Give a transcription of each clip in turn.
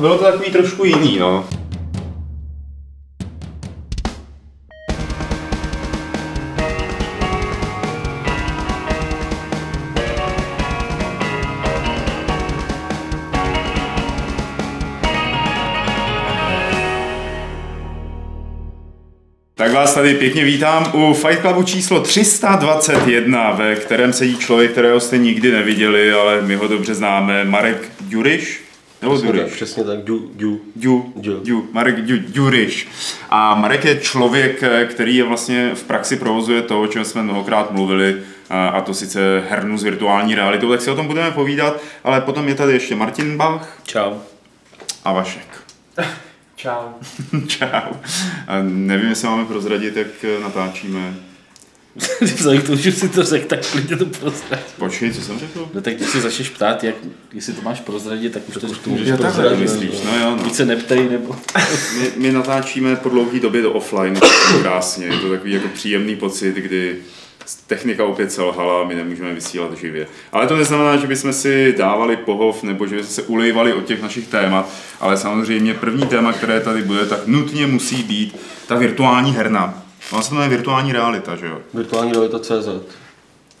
bylo to takový trošku jiný, no. Tak vás tady pěkně vítám u Fight Clubu číslo 321, ve kterém sedí člověk, kterého jste nikdy neviděli, ale my ho dobře známe, Marek Duriš. Nebo přesně Duriš? Tak, přesně tak, du, du. Du, du. du. Marek du, Duriš. A Marek je člověk, který je vlastně v praxi provozuje to, o čem jsme mnohokrát mluvili, a to sice hernu s virtuální realitou, tak si o tom budeme povídat, ale potom je tady ještě Martin Bach. Čau. A Vašek. Čau. Čau. A nevím, jestli máme prozradit, jak natáčíme. Vzhledem k tomu, že si to řekl, tak klidně to prozradit. Počkej, co jsem řekl? No tak když si začneš ptát, jak, jestli to máš prozradit, tak už to, to můžeš prozradit. Myslíš, no jo, no. Více neptej, nebo... my, my, natáčíme po dlouhé době do offline, krásně, je to takový jako příjemný pocit, kdy technika opět selhala, my nemůžeme vysílat živě. Ale to neznamená, že bychom si dávali pohov nebo že bychom se ulejvali od těch našich témat, ale samozřejmě první téma, které tady bude, tak nutně musí být ta virtuální herna. Ona se to jmenuje virtuální realita, že jo? Virtuální realita CZ.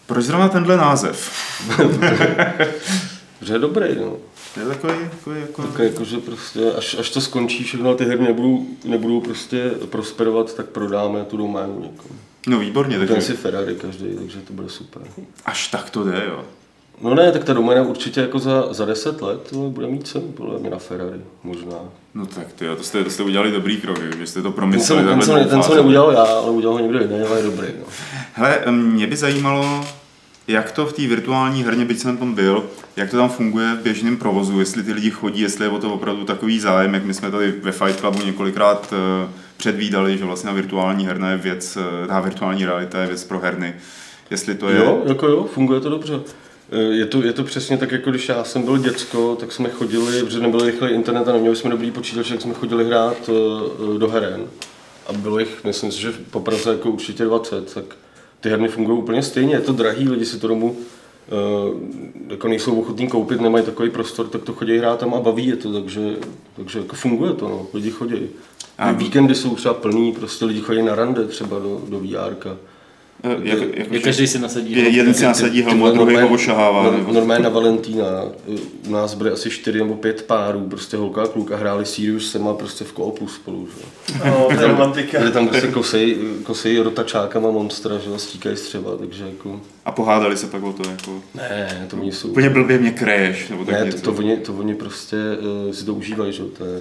Proč zrovna tenhle název? že je dobrý, no. Je takový, takový jako... Tak jako, že prostě, až, až to skončí všechno, ty hry nebudou, nebudou prostě prosperovat, tak prodáme tu doménu někomu. No výborně. Takže... Ten si Ferrari každý, takže to bude super. Až tak to jde, jo. No ne, tak ta doména určitě jako za, za 10 let bude mít cenu, podle mě na Ferrari, možná. No tak ty, to jste, to jste udělali dobrý krok, že jste to promysleli. Ten, ten, ten, ten co neudělal já, ale udělal ho někdo jiný, ale je dobrý. No. Hele, mě by zajímalo, jak to v té virtuální herně, byť jsem tam byl, jak to tam funguje v běžném provozu, jestli ty lidi chodí, jestli je o to opravdu takový zájem, jak my jsme tady ve Fight Clubu několikrát uh, předvídali, že vlastně virtuální herna je věc, eh, ta virtuální realita je věc pro herny. Jestli to je... Jo, jako jo, funguje to dobře. Eh, je to, je to přesně tak, jako když já jsem byl děcko, tak jsme chodili, protože nebyl rychlý internet a neměli jsme dobrý počítač, tak jsme chodili hrát do heren. A bylo jich, myslím si, že po Praze jako určitě 20, tak ty herny fungují úplně stejně, je to drahý, lidi si to domů jako nejsou ochotní koupit, nemají takový prostor, tak to chodí hrát tam a baví je to, takže, takže jako funguje to, no. lidi chodí. A víkendy jsou třeba plný, prostě lidi chodí na rande třeba do, do VR. Eh, jak, jak, jak každý si nasadí je, Jeden si nasadí helmu a druhý ho ošahává. No, normálně na Valentína. U nás byly asi čtyři nebo pět párů, prostě holka a kluk a hráli Sirius sama prostě v koopu spolu. Že? Oh, to je romantika. Byli tam prostě kosej, kosej rotačákama monstra, že stíkají střeba, takže jako... A pohádali se pak o to jako... Ne, to oni jsou... Úplně blbě mě kreješ, nebo tak ne, něco. To, to, oni, to oni prostě uh, si to užívají, že to je...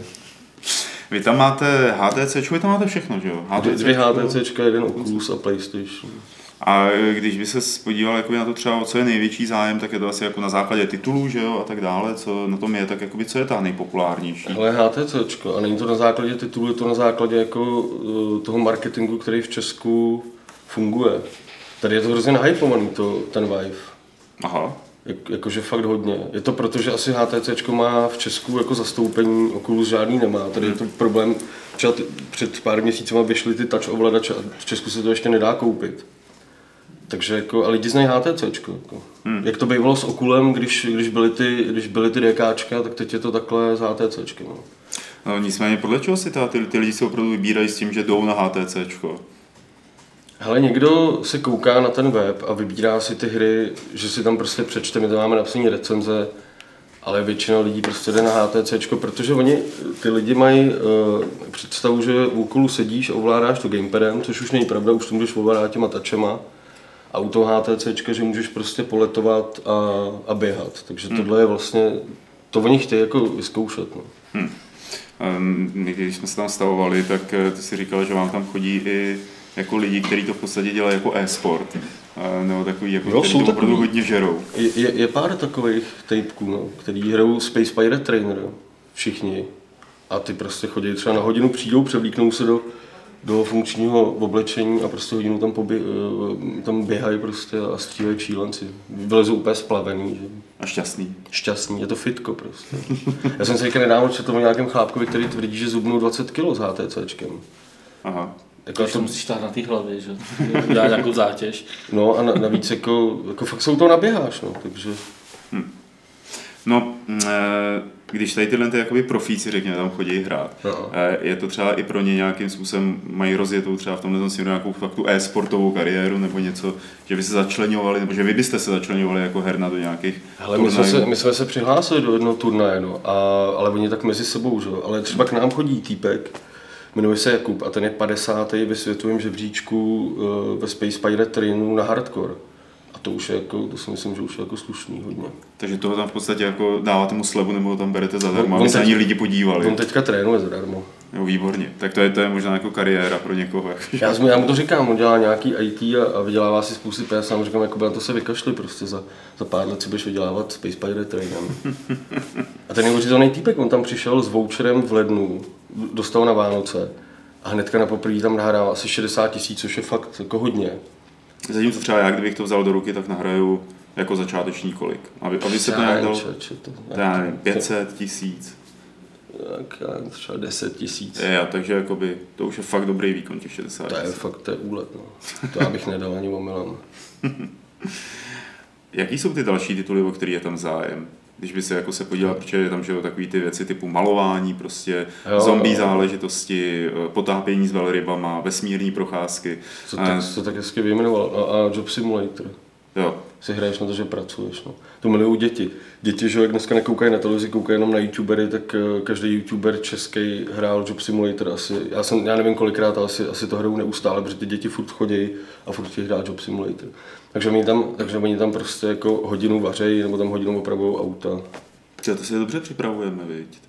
Vy tam máte HTC, vy tam máte všechno, že jo? HTC, Dvě HTC, jeden Oculus a PlayStation. A když by se podíval jakoby na to třeba, co je největší zájem, tak je to asi jako na základě titulů, že jo, a tak dále, co na tom je, tak jakoby, co je ta nejpopulárnější? Ale HTC, a není to na základě titulů, je to na základě jako uh, toho marketingu, který v Česku funguje. Tady je to hrozně nahypovaný, to, ten Vive. Aha. Jak, jakože fakt hodně. Je to proto, že asi HTC má v Česku jako zastoupení, Oculus žádný nemá. Tady je to problém, třeba před pár měsícema vyšly ty touch ovladače a v Česku se to ještě nedá koupit. Takže jako, a lidi znají HTC. Jako. Hmm. Jak to bývalo s Okulem, když, když, byly ty, když byly ty DKčka, tak teď je to takhle s HTC. No. No, nicméně podle čeho si ta, ty, ty lidi se opravdu vybírají s tím, že jdou na HTC? Hele, někdo se kouká na ten web a vybírá si ty hry, že si tam prostě přečte, my tam máme napsané recenze, ale většina lidí prostě jde na HTC, protože oni, ty lidi mají uh, představu, že v úkolu sedíš a ovládáš to gamepadem, což už není pravda, už to můžeš ovládat těma tačema a u toho HTC, že můžeš prostě poletovat a, a běhat. Takže hmm. tohle je vlastně, to oni chtějí jako vyzkoušet. No. Hmm. Um, my, když jsme se tam stavovali, tak eh, ty si říkal, že vám tam chodí i jako lidi, kteří to v podstatě dělají jako e-sport. Uh, nebo takový, jako, jo, kteří to opravdu hodně žerou. Je, je, je pár takových typků, no, který hrajou Space Pirate Trainer, všichni. A ty prostě chodí třeba na hodinu, přijdou, převlíknou se do do funkčního oblečení a prostě hodinu tam, pobě, eh, tam běhají prostě a střílejí šílenci. Vylezou úplně splavený. Že? A šťastný. Šťastný, je to fitko prostě. Já jsem si říkal nedávno četl o nějakém chlápkovi, který tvrdí, že zubnul 20 kg s HTCčkem. Aha. Jako to musíš stát na té hlavě, že? Dá nějakou zátěž. No a navíc jako, jako fakt jsou to naběháš, no, takže... Hm. No, e když tady tyhle ty jakoby profíci, řekněme, tam chodí hrát, No. eh, je to třeba i pro ně nějakým způsobem, mají rozjetou třeba v tomhle směru nějakou fakt tu e-sportovou kariéru nebo něco, že by se začlenovali, nebo že vy byste se začlenovali jako herna do nějakých Hele, my jsme, se, my jsme se přihlásili do jednoho turnaje, no, a, ale oni tak mezi sebou, že? jo. Ale třeba k nám chodí týpek, jmenuje se Jakub a ten je 50. ve světovém žebříčku uh, ve Space Spider Trainu na hardcore. A to už je jako, to si myslím, že už je jako slušný hodně. Takže toho tam v podstatě jako dáváte mu slevu nebo ho tam berete zadarmo, aby se ani lidi podívali. On teďka trénuje zadarmo. Jo, výborně. Tak to je, to je možná jako kariéra pro někoho. Jako, Já, jsem, já mu to říkám, on dělá nějaký IT a, a vydělává si spousty peněz, já mu říkám, jako na to se vykašli prostě za, za pár let si budeš vydělávat Space Spider Trainem. A ten neuvěřitelný týpek, on tam přišel s voucherem v lednu, dostal na Vánoce a hnedka na poprvé tam nahrál asi 60 tisíc, což je fakt jako hodně. Zatímco třeba já, kdybych to vzal do ruky, tak nahraju jako začáteční kolik. Aby, aby se to nějak dalo, Čeče, to, to já nevím, 500 tisíc. Tak, já třeba 10 tisíc. Je, takže jakoby, to už je fakt dobrý výkon, těch 60 To je tisíc. fakt, to je úlet, no. To já bych nedal ani omylem. Jaký jsou ty další tituly, o který je tam zájem? Když by se jako se podíval, protože je tam že jo, takový ty věci typu malování, prostě Jo. zombie záležitosti, eh, potápění s velrybama, vesmírní procházky. Co Eh, tak, to tak hezky vyjmenoval. No a Job Simulator. Jo, si hraješ na to, že pracuješ. No. To milují děti. Děti, že jak dneska nekoukají na televizi, koukají jenom na youtubery, tak eh, každý youtuber český hrál Job Simulator asi. Já, jsem, já nevím kolikrát, ale asi, asi to hrajou neustále, protože ty děti furt chodí a furt chtějí hrát Job Simulator. Takže oni tam, takže oni tam prostě jako hodinu vařejí, nebo tam hodinu opravují auta. Tyjo, to si dobře připravujeme, viď?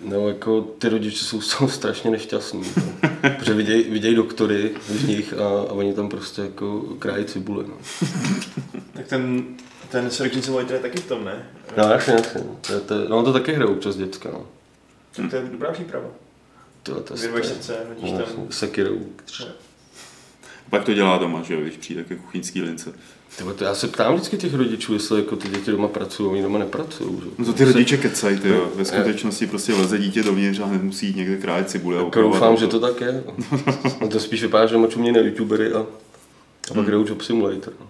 No jako ty rodiče jsou z toho strašně nešťastní, no. protože vidějí, vidějí doktory v nich a, a oni tam prostě jako krájí cibule. No. Tak ten, ten Surgeon Simulator je taky v tom, ne? No jasně, jasně. To, to, no to taky hrajou občas děcka, no. Tak to je dobrá příprava. To, to, to, Vyrveš srdce, hodíš tam. Sekirou. Pak to dělá doma, že jo, když přijde ke kuchyňský lince. Tyhle, to já se ptám vždycky těch rodičů, jestli jako ty děti doma pracují, oni doma nepracují. Že? No to ty rodiče kecají, ty jo. Ve skutečnosti prostě leze dítě dovnitř a nemusí jít někde krájet cibule. a Jako doufám, že to tak je. No to spíš vypadá, že moču mě na youtubery a, a pak jdou Job Simulator. no.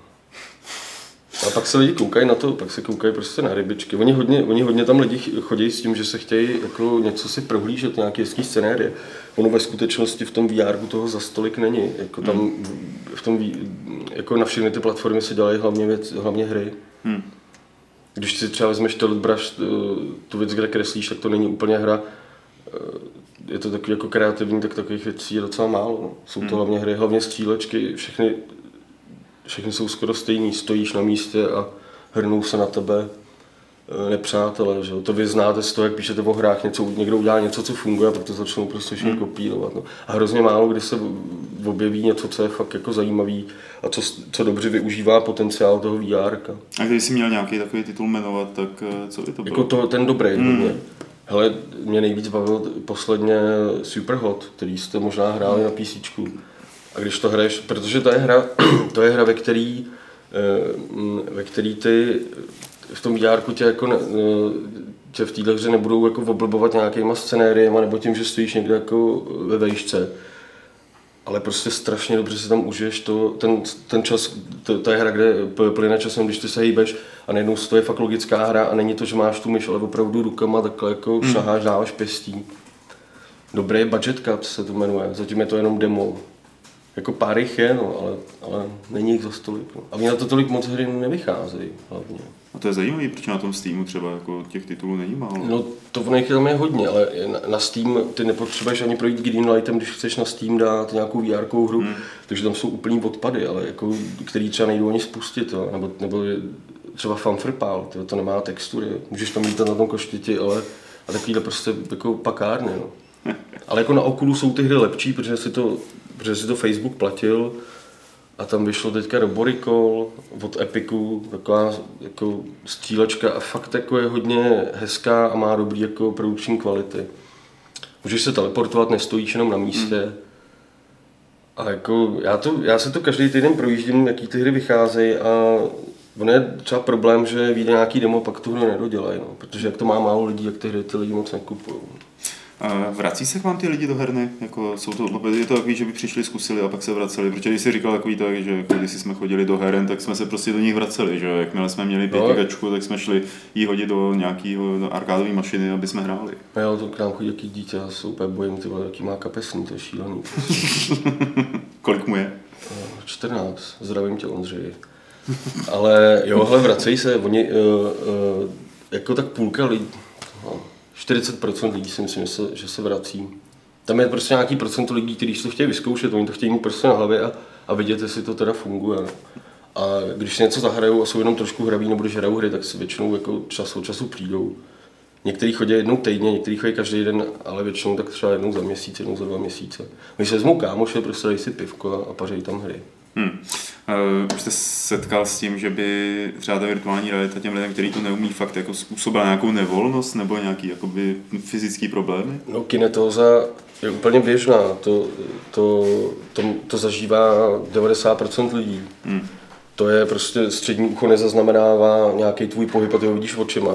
A pak se lidi koukají na to, pak se koukají prostě na rybičky. Oni hodně, oni hodně tam lidi ch- chodí s tím, že se chtějí jako něco si prohlížet, nějaký hezký scenérie. Ono ve skutečnosti v tom VR toho za stolik není. Jako tam v- v tom, jako na všechny ty platformy se dělají hlavně, věc, hlavně hry. Hmm. Když si třeba vezmeš Brush, tu věc, kde kreslíš, tak to není úplně hra. Eh, Je to takový jako kreativní, tak takových věcí je docela málo. No. Jsou to hlavně hry, hlavně střílečky, všechny, všechny jsou skoro stejný. Stojíš na místě a hrnou se na tebe eh, nepřátelé. Že? jo. To vy znáte z toho, jak píšete o hrách, něco, někdo udělá něco, co funguje a pak to začnou prostě všichni kopírovat. No. A hrozně málo, kdy se objeví něco, co je fakt jako zajímavý a co, co dobře využívá potenciál toho VR. A kdyby jsi měl nějaký takový titul jmenovat, tak eh, co by to bylo? Jako to, ten dobrý hmm. hodně. Hele, mě nejvíc bavil posledně Superhot, který jste možná hráli na PC. A když to hraješ, protože to je hra, to je hra, ve který, eh, ve který ty v tom VR tě jako eh, tě v téhle hře nebudou jako oblbovat nějakýma scenériema nebo tím, že stojíš někde jako ve vejšce. Ale prostě strašně dobře si tam užiješ to, ten, ten čas, to, to je hra, kde plyne časem, když ty se hýbeš a najednou to je fakt logická hra a není to, že máš tu myš, ale opravdu rukama takhle jako šaháš, dáváš pěstí. Dobrý budget cut se to jmenuje, zatím je to jenom demo. Jako pár jich je, no, ale, ale není jich za tolik. No. A mě na to tolik moc hry nevycházejí hlavně. A to je zajímavé, proč na tom Steamu třeba jako těch titulů není málo. No to v nich tam je hodně, ale na, na Steam ty nepotřebuješ ani projít Greenlightem, když chceš na Steam dát nějakou VR hru, hmm. takže tam jsou úplný odpady, ale jako, který třeba nejdu ani spustit, jo? nebo, nebo třeba Fanfrpal, to, to nemá textury, můžeš tam lítat na tom koštěti, ale a takovýhle prostě jako pakárny. No. Ale jako na Okulu jsou ty hry lepší, protože si to, protože si to Facebook platil a tam vyšlo teďka do Boricol od Epiku, taková jako střílečka a fakt jako je hodně hezká a má dobrý jako produkční kvality. Můžeš se teleportovat, nestojíš jenom na místě. A jako já, to, já se to každý týden projíždím, jaký ty hry vycházejí a ono je třeba problém, že vyjde nějaký demo, pak tu hru nedodělají, no, protože jak to má málo lidí, jak ty hry ty lidi moc nekupují. A vrací se k vám ty lidi do herny? Jako, jsou to, je to takový, že by přišli, zkusili a pak se vraceli? Protože když jsi říkal takový to, že jako, když jsme chodili do heren, tak jsme se prostě do nich vraceli, že? Jakmile jsme měli No. pětigačku, tak jsme šli jí hodit do nějakého do arkádové mašiny, aby jsme hráli. Jo, to k nám chodí jaký dítě, já se úplně bojím, ty vole, jaký má kapesný, to je šílený. Kolik mu je? Eh, 14, zdravím tě Ondřej. Ale jo, hele, vracej se, oni, uh, uh, jako tak půlka lidí, no, 40% lidí si myslím, že se, vrací. Tam je prostě nějaký procento lidí, kteří to chtějí vyzkoušet, oni to chtějí mít prostě na hlavě a, a vidět, jestli to teda funguje. A když si něco zahrajou a jsou jenom trošku hraví, nebo když hrajou hry, tak si většinou jako čas od času přijdou. Někteří chodí jednou týdně, někteří chodí každý den, ale většinou tak třeba jednou za měsíc, jednou za dva měsíce. Když se vezmou kámoše, prostě dají si pivko a, a pařejí tam hry. Hmm. Uh, už jste setkal s tím, že by třeba ta virtuální realita těm lidem, kteří to neumí, fakt jako způsobila nějakou nevolnost nebo nějaký jakoby fyzický problémy? No kinetóza je úplně běžná, to, to, to, to zažívá 90% lidí. Hmm. To je prostě střední ucho nezaznamenává nějaký tvůj pohyb a ty ho vidíš očima.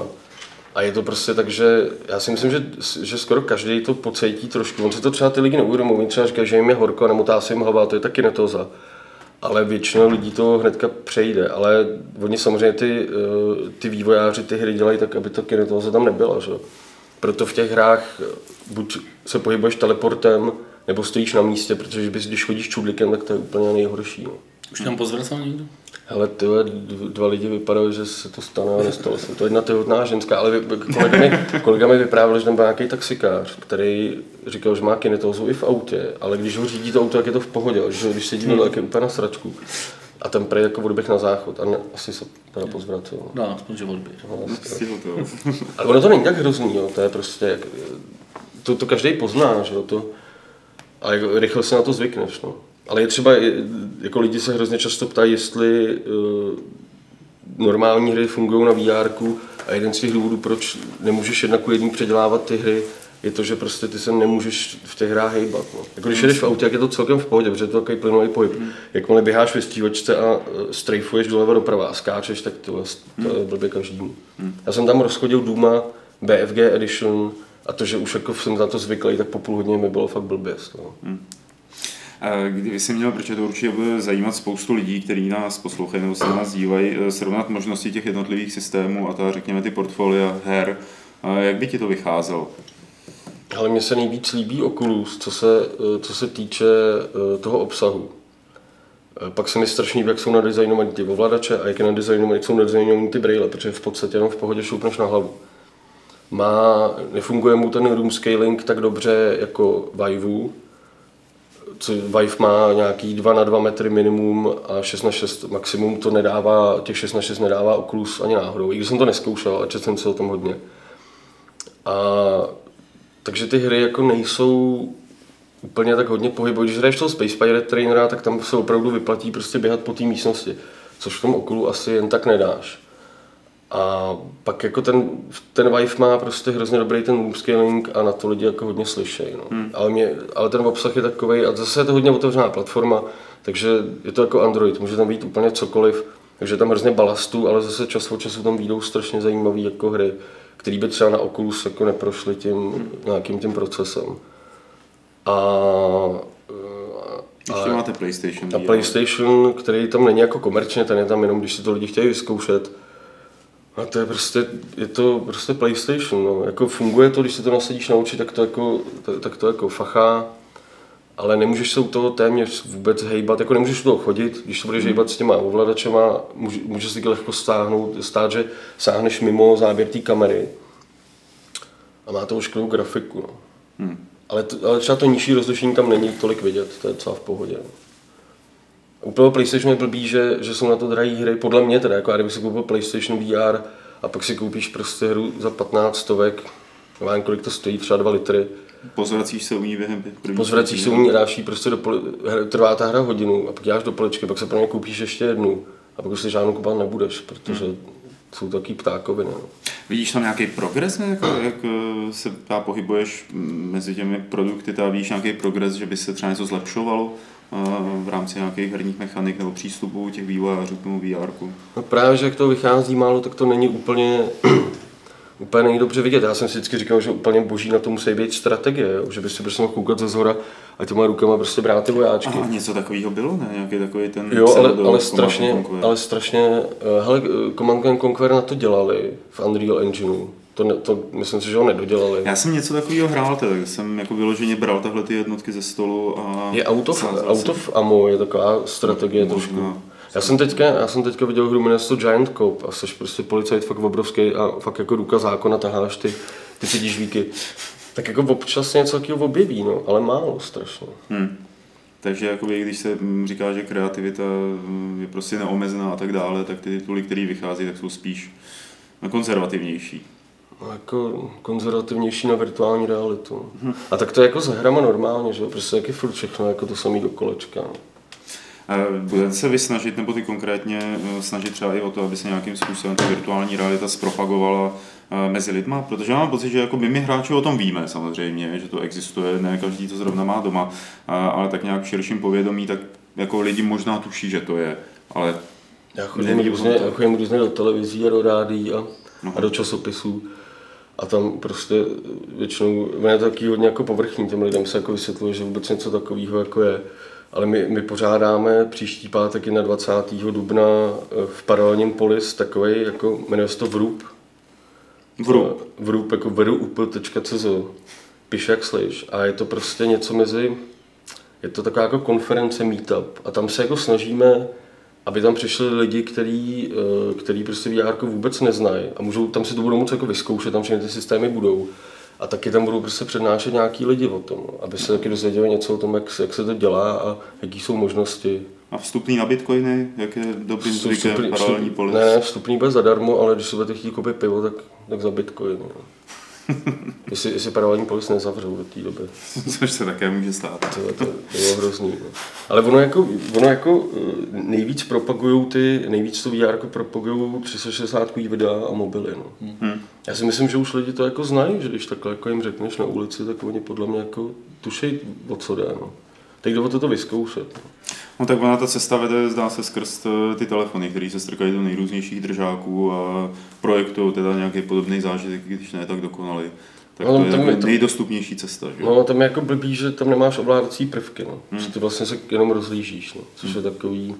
A je to prostě tak, že já si myslím, že, že skoro každý to pocítí trošku. On se to třeba ty lidi neuvědomují, třeba říkají, že jim je horko a nemotá se jim hlava, to je taky netoza. Ale většina lidí to hnedka přejde. Ale oni samozřejmě ty, eh, ty vývojáři ty hry dělají tak, aby ta kinetoza tam nebyla. Že? Proto v těch hrách eh, buď se pohybuješ teleportem, nebo stojíš na místě, protože bys, když chodíš čudlikem, tak to je úplně nejhorší. No. Už tam pozvracal někdo? Hele, ty vole, d- dva lidi vypadají, že se to stane a nestalo se. To je jedna těhotná ženská, ale kolega, mi, kolega mi vyprávěl, že tam byl nějaký taxikář, který říkal, že má kinetózu i v autě, ale když ho řídí to auto, tak je to v pohodě, že když sedí vedle, tak je úplně na sračku. A ten prej jako odběh na záchod a ne, asi se teda pozvracel. No, aspoň, že odběr. Stihl to. Ale ono to není tak hrozný, jo. to je prostě, jak, to, to každý pozná, že jo, to, a jako rychle se na to zvykneš, no. Ale je třeba, jako lidi se hrozně často ptají, jestli uh, normální hry fungují na VR a jeden z těch důvodů, proč nemůžeš jedna ku jedný předělávat ty hry, je to, že prostě ty se nemůžeš v těch hrách hejbat. No. Jako když jedeš v autě, jak je to celkem v pohodě, protože je to takový plynulý pohyb. Jakmile běháš ve stívačce a uh, strejfuješ doleva doprava a skáčeš, tak to, to je blbě každý. Já jsem tam rozchodil Duma, BFG Edition a to, že už jako jsem na to zvyklý, tak po půl hodině mi bylo fakt blběst. No. A Kdyby si měl, protože to určitě bude zajímat spoustu lidí, kteří nás poslouchají nebo se nás dívají, eh, srovnat možnosti těch jednotlivých systémů a ta, řekněme, ty portfolia her, a jak by ti to vycházelo? Ale mně se nejvíc líbí Oculus, co se, eh, co se týče eh, toho obsahu. Eh, Pak se mi strašně líbí, jak jsou nadizajnovaný ty ovladače a jak, je nadizajnovaný, jak jsou nadizajnovaný ty braille, protože v podstatě jenom v pohodě šoupneš na hlavu. Má, nefunguje mu ten room scaling tak dobře jako Vive, co Vive má nějaký 2 na 2 metry minimum a 6 na 6 maximum, to nedává, těch 6 na 6 nedává Oculus ani náhodou, i když jsem to neskoušel a četl jsem se o tom hodně. A takže ty hry jako nejsou úplně tak hodně pohybové. Když hraješ toho Space Pirate Trainera, tak tam se opravdu vyplatí prostě běhat po té místnosti, což v tom okulu asi jen tak nedáš. A pak jako ten, ten Vive má prostě hrozně dobrý ten room scaling a na to lidi jako hodně slyšejí. No. Hmm. Ale, mě, ale ten obsah je takový a zase je to hodně otevřená platforma, takže je to jako Android, může tam být úplně cokoliv, takže tam hrozně balastu, ale zase čas od času tam výjdou strašně zajímavé jako hry, které by třeba na Oculus jako neprošly tím nějakým tím procesem. A, Ještě máte PlayStation. a. PlayStation, který tam není jako komerčně, ten je tam jenom, když si to lidi chtějí vyzkoušet. A to je prostě, je to prostě PlayStation, no. Jako funguje to, když si to nasadíš na oči, tak to jako, tak, tak to jako fachá. Ale nemůžeš se u toho téměř vůbec hejbat, jako nemůžeš u toho chodit, když se budeš hejbat s těma ovladačema, může, může si lehko stáhnout, stát, že sáhneš mimo záběr té kamery. A má to ošklivou grafiku, no. Hmm. Ale, to, ale třeba to nižší rozlišení tam není tolik vidět, to je docela v pohodě. no. Úplně PlayStation je blbý, že, že jsou na to drahé hry, podle mě teda, jako já kdyby si koupil PlayStation VR a pak si koupíš prostě hru za 15 stovek, nevím, kolik to stojí, třeba 2 litry, Pozvracíš se u ní během první pozvracíš se u ní, dáš jí prostě do poli, hra- trvá ta hra hodinu a pak dáš do poličky, pak se pro ně koupíš ještě jednu a pak už si žádnou kupovat nebudeš, protože jsou to taky ptákoviny. No. Vidíš tam nějaký progres, ne? Jako, jak eh, se ta pohybuješ mezi těmi produkty, ta vidíš nějaký progres, že by se třeba něco zlepšovalo v rámci nějakých herních mechanik nebo přístupů těch vývojářů k tomu VR. No právě, že jak to vychází málo, tak to není úplně, úplně není dobře vidět. Já jsem si vždycky říkal, že úplně boží na to musí být strategie, jo? že by si prostě mohl koukat ze zhora a těma rukama prostě brát ty vojáčky. A něco takového bylo, ne? Nějaký takový ten Jo, ale, ale strašně, ale strašně, eh, hele, eh, Command and Conquer na to dělali v Unreal Engineu. To, ne, to myslím si, že ho nedodělali. Já jsem něco takového hrál, tak jsem jako vyloženě bral tahle ty jednotky ze stolu a... Je out of, out of ammo, je taková strategie Možná. trošku. Já jsem teďka, já jsem teďka viděl hru, jmenuje to Giant Cop a jsi prostě policajt fakt obrovský a fakt jako ruka zákona taháš ty, ty přidížvíky. Tak jako občas se něco takového objeví, no, ale málo strašně. Hmm. Takže jakoby, když se mm, říká, že kreativita mm, je prostě neomezená a tak dále, tak ty tituly, které vychází, tak jsou spíš konzervativnější. Jako konzervativnější na virtuální realitu. A tak to je jako s hrama normálně, že jo, prostě taky furt všechno jako to samý do kolečka. no. Eh, Budete se vysnažit, nebo ty konkrétně eh, snažit třeba i o to, aby se nějakým způsobem ta virtuální realita zpropagovala eh, mezi lidma? Protože já mám pocit, že jako by my hráči o tom víme samozřejmě, že to existuje, ne každý to zrovna má doma, a- ale tak nějak v širším povědomí, tak jako lidi možná tuší, že to je, ale Já chodím různě, já chodím různě do televizí a do rádií a, Aha. a do časopisů. A tam prostě většinou, ono je to taky hodně jako povrchní, těm lidem se jako vysvětluje, že vůbec něco takového jako je. Ale my, my pořádáme příští pátek i na 20. dubna eh, v paralelním polis takový, jako jmenuje se to Vrup. Vrup. Vrup, jako vrup.cz. Píš jak slyš. A je to prostě něco mezi, je to taková jako konference meetup. A tam se jako snažíme, aby tam přišli lidi, který, eh, který prostě VR vůbec neznají a můžou, tam si to budou moct jako vyzkoušet, tam všechny ty systémy budou. A taky tam budou prostě přednášet nějaký lidi o tom, aby se taky dozvěděli něco o tom, jak, se- jak se to dělá a jaký jsou možnosti. A vstupný na bitcoiny, jak je dobrým zvykem paralelní polis? ne, ne, vstupný bude zadarmo, ale když si budete chtít koupit pivo, tak, tak za bitcoin. No. jestli, jestli paralelní polis nezavřou do té doby. Což se také může stát. To, to, to bylo hrozný. No. Ale ono jako, ono jako eh, nejvíc propagují ty, nejvíc to VR propagují 360 videa a mobily. No. Hmm. Já si myslím, že už lidi to jako znají, že když takhle jako jim řekneš na ulici, tak oni podle mě jako tušejí, o co jde. No. Tak jde o to to vyzkoušet. No. No tak ona ta cesta vede, zdá se, skrz eh, ty telefony, které se strkají do nejrůznějších držáků a projektují teda nějaký podobný zážitek, když ne tak dokonalý. Tak No, to je tam jako to- nejdostupnější cesta, že? No, tam je jako blbý, že tam nemáš ovládací prvky, no. Hmm. Že ty vlastně se jenom rozlížíš, no. Což je takový...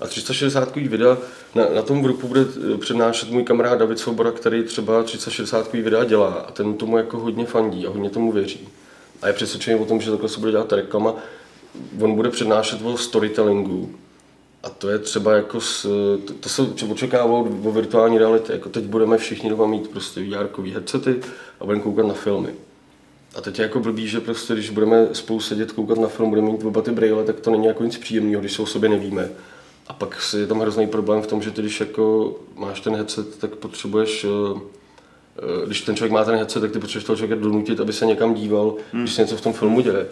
A 360 videa, na, na tom grupu bude eh, přednášet můj kamarád David Svoboda, který třeba 360 videa dělá a ten tomu jako hodně fandí a hodně tomu věří. A je přesvědčený o tom, že takhle se bude dělat reklama. On bude přednášet o storytellingu. A to je třeba jako, s, to, to se očekávalo o virtuální realitě, jako teď budeme všichni doma mít prostě VR headsety a budeme koukat na filmy. A teď je jako blbý, že prostě, když budeme spolu sedět, koukat na film, budeme mít oba ty brýle, tak to není jako nic příjemného, když se o sobě nevíme. A pak je tam hrozný problém v tom, že ty, když jako máš ten headset, tak potřebuješ, eh, eh, když ten člověk má ten headset, tak ty potřebuješ toho člověka donutit, aby se někam díval, hmm. když se něco v tom filmu děje.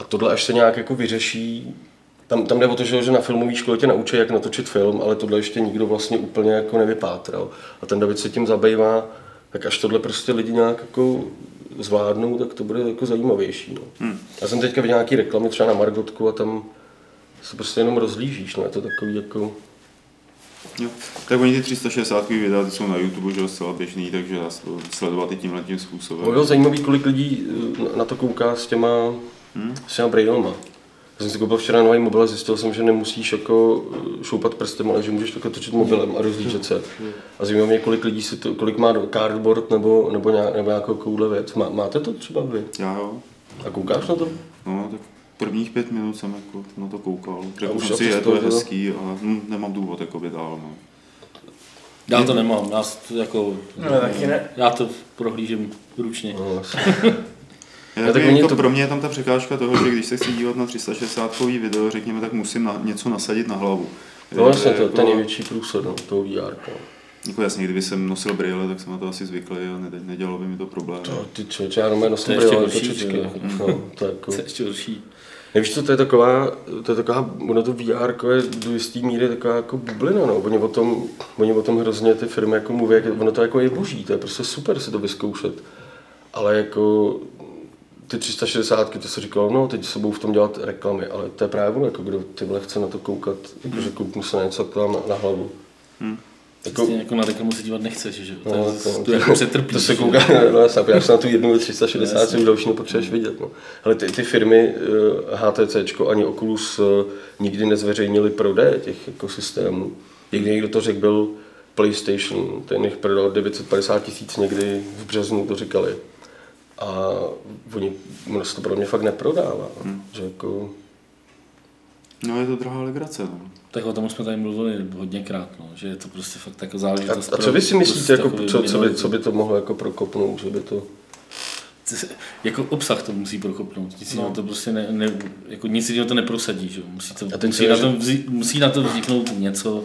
A tohle až se nějak jako vyřeší, tam, tam jde o to, že, na filmové škole tě naučí, jak natočit film, ale tohle ještě nikdo vlastně úplně jako nevypátral. A ten David se tím zabývá, tak až tohle prostě lidi nějak jako zvládnou, tak to bude jako zajímavější. No. Hmm. Já jsem teďka viděl nějaký reklamy třeba na Margotku a tam se prostě jenom rozlížíš, no. je to takový jako... Jo. Tak oni ty 360 videa ty jsou na YouTube, že jo, zcela běžný, takže dá sledovat i tímhle tím způsobem. No bylo zajímavý, kolik lidí eh, na to kouká s těma, hmm. s těma brailema. Já jsem si koupil včera nový mobil a zjistil jsem, že nemusíš jako eh, šoupat prstem, ale že můžeš takhle točit mobilem a rozlížet se. A zajímá mě, kolik lidí si to, kolik má cardboard nebo, nebo, nějak, nebo nějakou koule věc. Má, máte to třeba vy? Já jo. A koukáš na to? No, tak prvních pět minut jsem jako na to koukal. Řekl už jsem si, je to to je hezký a hm, nemám důvod jakoby dál. No. Já to nemám, já to jako... No, taky ne. Já to prohlížím ručně. No. Já, tak jako to- Pro mě je tam ta překážka toho, že když se chci dívat na 360 video, řekněme, tak musím na, něco nasadit na hlavu. no vlastně to, jako, to je největší průsad no, toho VR. No. Jako jasně, kdyby jsem nosil brýle, tak jsem na to asi zvyklý a ne, nedělalo by mi to problém. To, ty člověče, já jenom nosím To je ještě brýle? No, to je jako... To je ještě horší. Nevíš co, to je taková, to je taková, ono to VR je do jisté míry taková jako bublina, no. Oni o tom, oni o tom hrozně ty firmy jako mluví, jak, ono to jako je boží, to je prostě super si to vyzkoušet. Ale jako ty 360, to se říkalo, no teď se budou v tom dělat reklamy, ale to je právě ono, jako kdo ty vole chce na to koukat, jakože kouknu se na něco, mám na, na hlavu. Hmm. Jako, prostě jako na reklamu se dívat nechceš, že jo? No, to, to, to, to, jako přetrpíš. To se že kouká, no, já jsem na tu jednu 360, co už další nepotřebuješ vidět. No. Ale ty, ty firmy eh, HTC ani Oculus eh, nikdy nezveřejnili prodeje těch ekosystémů. Někdy někdo to řekl, byl PlayStation, ten jich prodal 950 tisíc někdy v březnu, to říkali. A oni, ono se to pro mě fakt neprodává. Hmm. Že jako, No je to drahá legrace, no. Tak o tom jsme tady mluvili hodněkrát, no, že je to prostě fakt jako záležitost. a, a co vy si myslíte, jako, takový co, co, by, co by to mohlo jako prokopnout, že by to... Jako obsah to musí prokopnout, nic No. no. to prostě ne, ne, jako nic jiného to neprosadí, že? jo. musí, to, musí, si na tom vzí, musí na to vzniknout něco,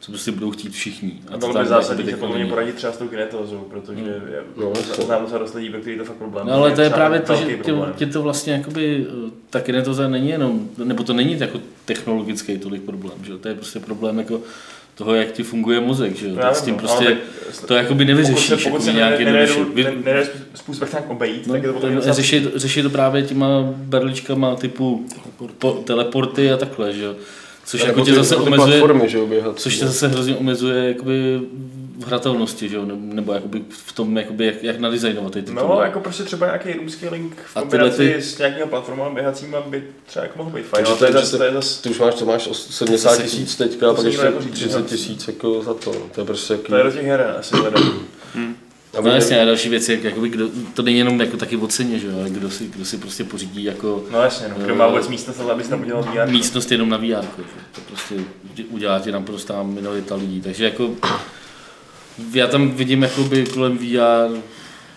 co prostě budou chtít všichni. A to bylo tam by zásadní se jako podle mě poradit třeba s tou kinetózou, protože je, No, no, znám docela dost lidí, pro který to fakt problém. No ale to je právě to, že tě, tě to vlastně jakoby, ta kinetoza není jenom, nebo to není jako technologický tolik problém, že jo? to je prostě problém jako toho, jak ti funguje mozek, že jo? No, tak já s tím no, prostě, ale to jakoby nevyřešíš, pokud se, pokud se nějak nejde způsob, jak nějak obejít, No, tak je to potom řešit, řešit to právě těma berličkama typu po, teleporty a takhle, že jo. Což Nebo jako tě ty- zase omezuje, platformy, že jo, běhat. což tě zase hrozně omezuje jakoby v hratelnosti, že jo, nebo, jakoby v tom, jakoby jak, jak nadizajnovat ty tituly. No, jako prostě třeba nějaký růzký link v kombinaci ty- s nějakými platformami běhacíma by třeba jako mohl být fajn, Takže ale to je zase, to je zase, Ty už máš, to máš os- 70 tisíc teďka, a pak ještě nikdo nepořídí, 30 no. tisíc jako za to. To je prostě jaký... to je do těch her asi hledám. A No jasně, a další věc je, jakoby, kdo, to není jenom jako taky o ceně, že jo, ale kdo si, kdo si prostě pořídí jako No jasně, no, kdo má vůbec místnost, ale abys tam udělal VR. místnost jenom na VR, že? to prostě udělá ti naprostá minorita lidí, takže jako já tam vidím jakoby kolem VR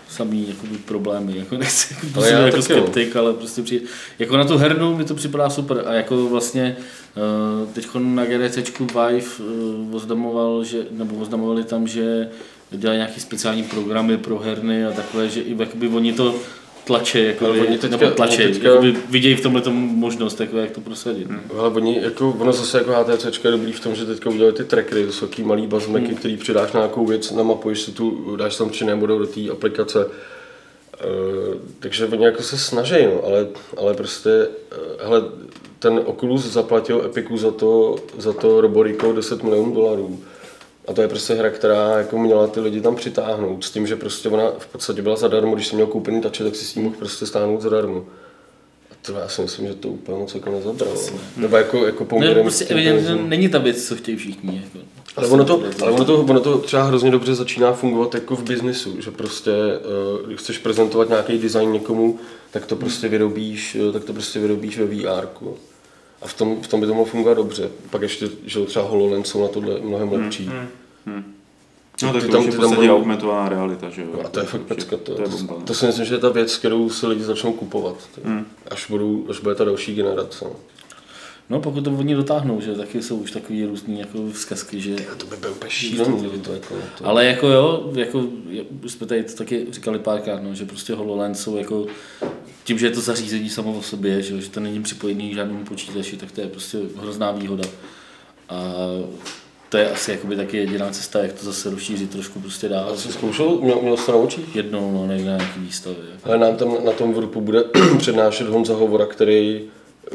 samý jakoby problémy, jako nechci jako, Ale já jako jo. skeptik, ale prostě přijde, jako na tu hernu mi to připadá super a jako vlastně uh, teď na GDCčku Vive uh, oznamoval, že, nebo oznamovali tam, že dělají nějaký speciální programy pro herny a takové, že i jakoby oni to tlače, jako, Ale oni teďka- nebo tlače, teďka- jakoby vidějí v tomhle možnost, jako, jak to prosadit. Hmm. Ale oni, jako, ono zase jako HTC je dobrý v tom, že teďka udělali ty trackery, to jsou takový malý bazmeky, hmm. který přidáš na nějakou věc, namapuješ si tu, dáš tam či nebo do té aplikace. Uh, takže oni jako se snaží, no, ale, ale prostě, uh, hele, ten Oculus zaplatil Epiku za to, za to Roborico 10 milionů dolarů. A to je prostě hra, která jako měla ty lidi tam přitáhnout s tím, že prostě ona v podstatě byla zadarmo, když jsi měl koupený tače, tak si s tím mohl prostě stáhnout zadarmo. A to já si myslím, že to úplně moc jako nezabralo. Nebo jako, jako No, poměrem prostě s tím evidentně není ta věc, co chtějí všichni. Jako. Ale ono to, ale ono to, ono to třeba hrozně dobře začíná fungovat jako v biznisu, že prostě, eh, když chceš prezentovat nějaký design někomu, tak to prostě vyrobíš, eh, tak to prostě vyrobíš ve VR. A v tom, v tom by to mohlo fungovat dobře. Pak ještě, že třeba HoloLens jsou na tohle mnohem lepší. No tak Ty to tam- už je tam budou- augmentovaná realita, že jo? No a to je fakt pecka. To, to je to, bomba. no. to, si myslím, že je ta věc, kterou si lidi začnou kupovat. Až, budou, až bude ta další generace. No pokud to oni dotáhnou, že taky jsou už takový různý jako vzkazky, že To by bylo úplně šílený, to jako... To... ale jako jo, jako jsme tady to taky říkali párkrát, no, že prostě HoloLens jsou jako tím, že je to zařízení samo o sobě, že, jo, že to není připojený k žádnému počítači, tak to je prostě hrozná výhoda. A to je asi jakoby taky jediná cesta, jak to zase rozšířit trošku prostě dál. Jsi zkoušel? Měl, měl jsi to na očích? Jednou, no, někde na nějaký výstavě. Jako. Ale nám tam na tom vrpu bude přednášet Honza Hovora, který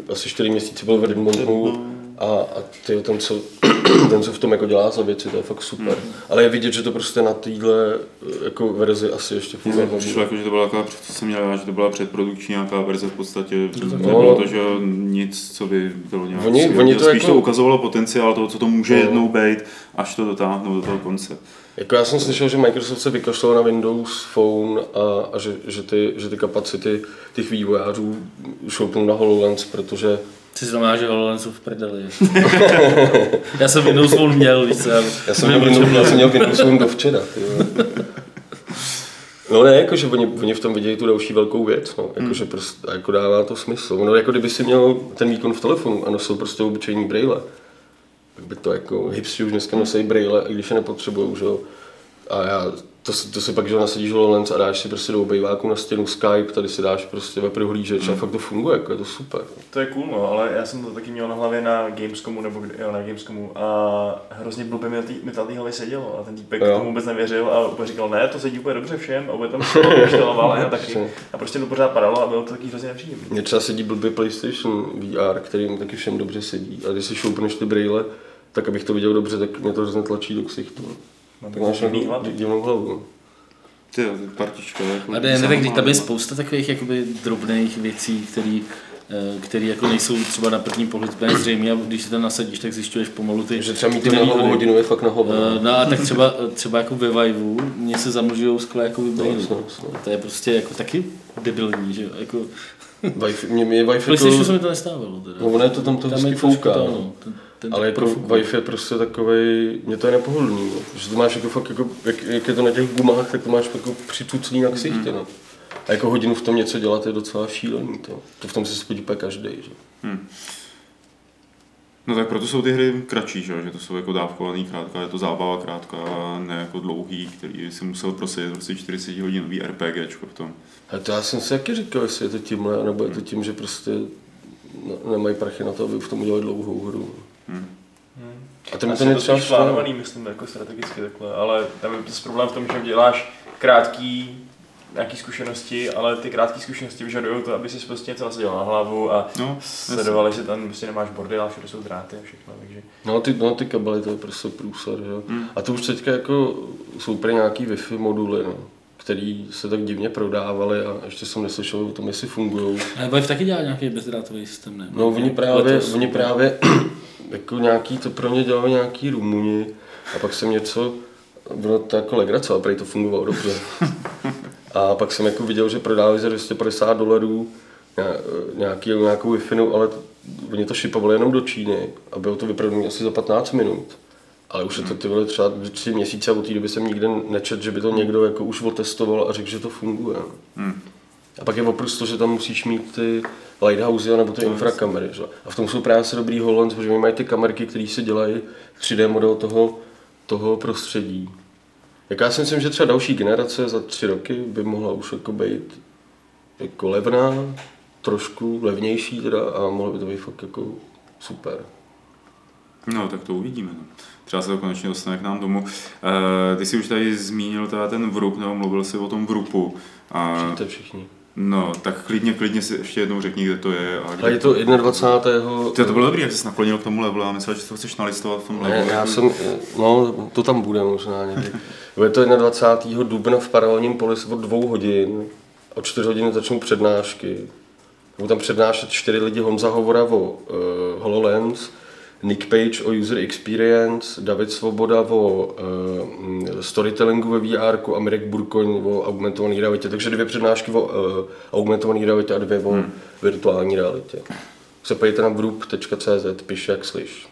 asi 4 měsíce byl v Redmontu a, a ty, ten, co, ten, co v tom jako dělá za věci, to je fakt super. Ale je vidět, že to prostě na téhle jako verzi asi ještě funguje. Mně přišlo jako, že to byla taková, co jsem měl, že to byla předprodukční nějaká verze v podstatě. To no. nebylo to, že nic, co by bylo nějak Oni- oni to Spíš jako- to ukazovalo potenciál toho, co to může No. jednou být, až to dotáhnou do toho konce. Jako já jsem slyšel, že Microsoft se vykašlal na Windows Phone a, a že, že, ty, že ty kapacity těch vývojářů šoupnou na HoloLens, protože Ty znamená, že HoloLens jsou v prdeli. já jsem Windows Phone měl, víš co, já, Já jsem měl Windows, já jsem měl Windows Phone do včera. No ne, jakože oni, oni v tom vidějí tu další velkou věc, no. jakože prostě, jako dává to smysl. No jako kdyby si měl ten výkon v telefonu a nosil prostě obyčejný braille, tak by to jako hipstři už dneska nosí braille, i když je nepotřebují, že jo. A já, to, si- to si pak, že nasadíš HoloLens a dáš si prostě do obejváku na stěnu Skype, tady si dáš prostě web prohlížeč a fakt to funguje, jako je to super. To je cool, no, ale já jsem to taky měl na hlavě na Gamescomu, nebo jo, na Gamescomu a hrozně blbě mi, tý, mi té hlavě sedělo a ten týpek Jo. tomu vůbec nevěřil a úplně říkal, ne, to sedí úplně dobře všem a úplně tam vyšteloval a taky. A prostě to pořád padalo a bylo to taky hrozně nepříjemné. Mně třeba sedí blbě PlayStation VR, který mi taky všem dobře sedí. A když si šoupneš ty braille, tak abych to viděl dobře, tak mě to hrozně tlačí do ksichtu. Mám Tak máš divnou hlavu. Ty, jo, ty partička. Jako A ne, nevím, když tam je spousta takových jakoby drobných věcí, které který jako nejsou třeba na první pohled úplně zřejmé a když si tam nasadíš, tak zjišťuješ pomalu ty, Že třeba mít ty na hodinu je fakt na hovno. Eh, No a tak třeba, třeba jako ve Viveu mě se zamlžují skle jako No, jasně, jasně. To je prostě jako taky debilní, že jo, jako Wi-Fi, mě, mě Wi-Fi PlayStation jako, se mi to nestávalo teda. no ono je to tam to Tam hezky fouká. to, no. Ten, Ale jako. Wi-Fi je prostě takovej, mě to je nepohodlný, no. že to máš jako fakt jako, jak, jak, je to na těch gumách, tak to máš jako přituclý na ksichtě, no. A jako hodinu v tom něco dělat je docela šílený, to. To v tom se spodí úplně každý, že? No tak proto jsou ty hry kratší, že, že to jsou jako dávkovaný krátká, je to zábava krátká, ne jako dlouhý, který si musel prosadit prostě 40 hodinový RPGčko v tom. A to já jsem si taky říkal, jestli je to tímhle, nebo je to tím, že prostě nemají prachy na to, aby v tom udělali dlouhou hru. Hm. A to to Asi je to spíš plánovaný, myslím, jako strategicky takhle, ale tam je zase problém v tom, že děláš krátký nějaký zkušenosti, ale ty krátké zkušenosti vyžadují to, aby si prostě něco nasadil na hlavu a No, sledovali, že tam prostě nemáš bordel a všude jsou dráty a všechno, takže No ty, no, ty kabely, to je prostě průsad, že jo. Hmm. A to už teďka jako jsou pro nějaký Wi-Fi moduly, no, který se tak divně prodávaly a ještě jsem neslyšel o tom, jestli fungují. Ale Vive taky dělá nějaký bezdrátový systém, ne? No oni právě, oni právě jako nějaký, to pro ně dělali nějaký Rumuni a pak jsem něco, bylo to jako legrace, ale to fungovalo dobře. A pak jsem jako viděl, že prodávali za 250 dolarů ně- nějaký, nějakou wi ale oni to šipovali jenom do Číny a bylo to vyprodané asi za 15 minut. Ale už je to ty vole třeba tři měsíce a od té doby jsem nikde nečet, že by to někdo jako už otestoval a řekl, že to funguje. Hm. A pak je opravdu to, že tam musíš mít ty lighthouse nebo ty infrakamery. Že? A v tom jsou právě se dobrý Hollands, protože oni mají ty kamerky, které se dělají 3D model toho, toho prostředí. Jak já si myslím, že třeba další generace za tři roky by mohla už jako být jako levná, trošku levnější teda a mohlo by to být fakt jako super. No, tak to uvidíme. No. Třeba se to konečně dostane k nám domů. E, ty jsi už tady zmínil teda ten vrup, nebo mluvil jsi o tom vrupu. A, Víte všichni. No, tak klidně, klidně si ještě jednou řekni, kde to je. A A kde je to 21. Ty, to bylo dobrý, jak jsi se naklonil k tomu levelu. Já myslel, že to chceš nalistovat v tom Ne, levelu. já jsem, no to tam bude možná někdy. Bude to 21. dubna v paralelním polis od dvou hodin. O čtyři hodiny začnou přednášky. Budou tam přednášet čtyři lidi Honza Hovora o uh, HoloLens, Nick Page o User Experience, David Svoboda o uh, storytellingu ve VR a Mirek Burkoň o augmentované realitě. Takže dvě přednášky o uh, augmentované realitě a dvě o Hmm. virtuální realitě. Se pojďte na vrup.cz, piš jak slyš.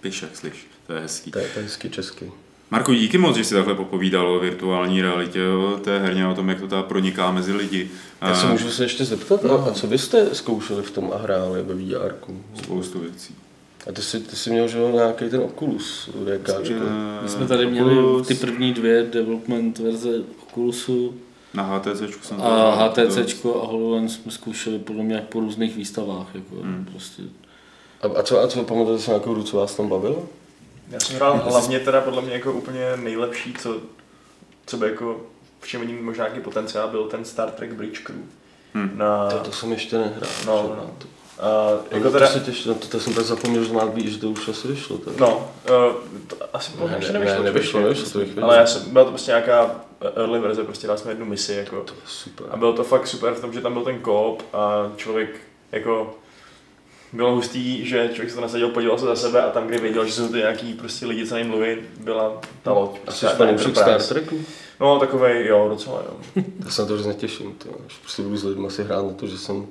Piš, jak slyš. To je hezký. To je, to je hezky česky. Marko, díky moc, že jsi takhle popovídal o virtuální realitě, o té herně, o tom, jak to ta proniká mezi lidi. Já se můžu se ještě zeptat, a, a co vy jste zkoušeli v tom a hráli ve VR? Spoustu věcí. A ty jsi, ty jsi měl že jo, nějaký ten Oculus, jaká, že to? My jsme tady měli Oculus, ty první dvě development verze Oculusu Na HTC jsem to a HTC a HoloLens jsme zkoušeli podle mě po různých výstavách. Jako, Hmm. prostě. A, a co, a co pamatujete si nějakou hru, co vás tam bavilo? Já jsem hrál hlavně teda podle mě jako úplně nejlepší, co, co by jako, v čem vidím možná nějaký potenciál, byl ten Star Trek Bridge Crew. Hmm. Na, To, to jsem ještě nehrál. No, no. To, a, jako to, teda, se těš, no, to, to, jsem tak zapomněl, že to má být, že to už asi vyšlo. Tak. no, uh, to asi Ne, ne, nevyšlo. ne, nevyšlo, nevyšlo, to bych věděl. Ale já jsem, byla to prostě nějaká early verze, prostě dali jsme jednu misi, jako. To je super. A bylo to fakt super v tom, že tam byl ten koop a člověk jako bylo hustý, že člověk se to nasadil, podíval se za sebe a tam, kde věděl, že jsou ty nějaký prostě lidi, co na něm mluví, byla ta loď. A Prostě jsi ta fanoušek Star Enterprise. Treku? No, takovej, jo, docela, jo. Já se na to hrozně těším, to, až prostě budu s lidmi si hrát na to, že jsem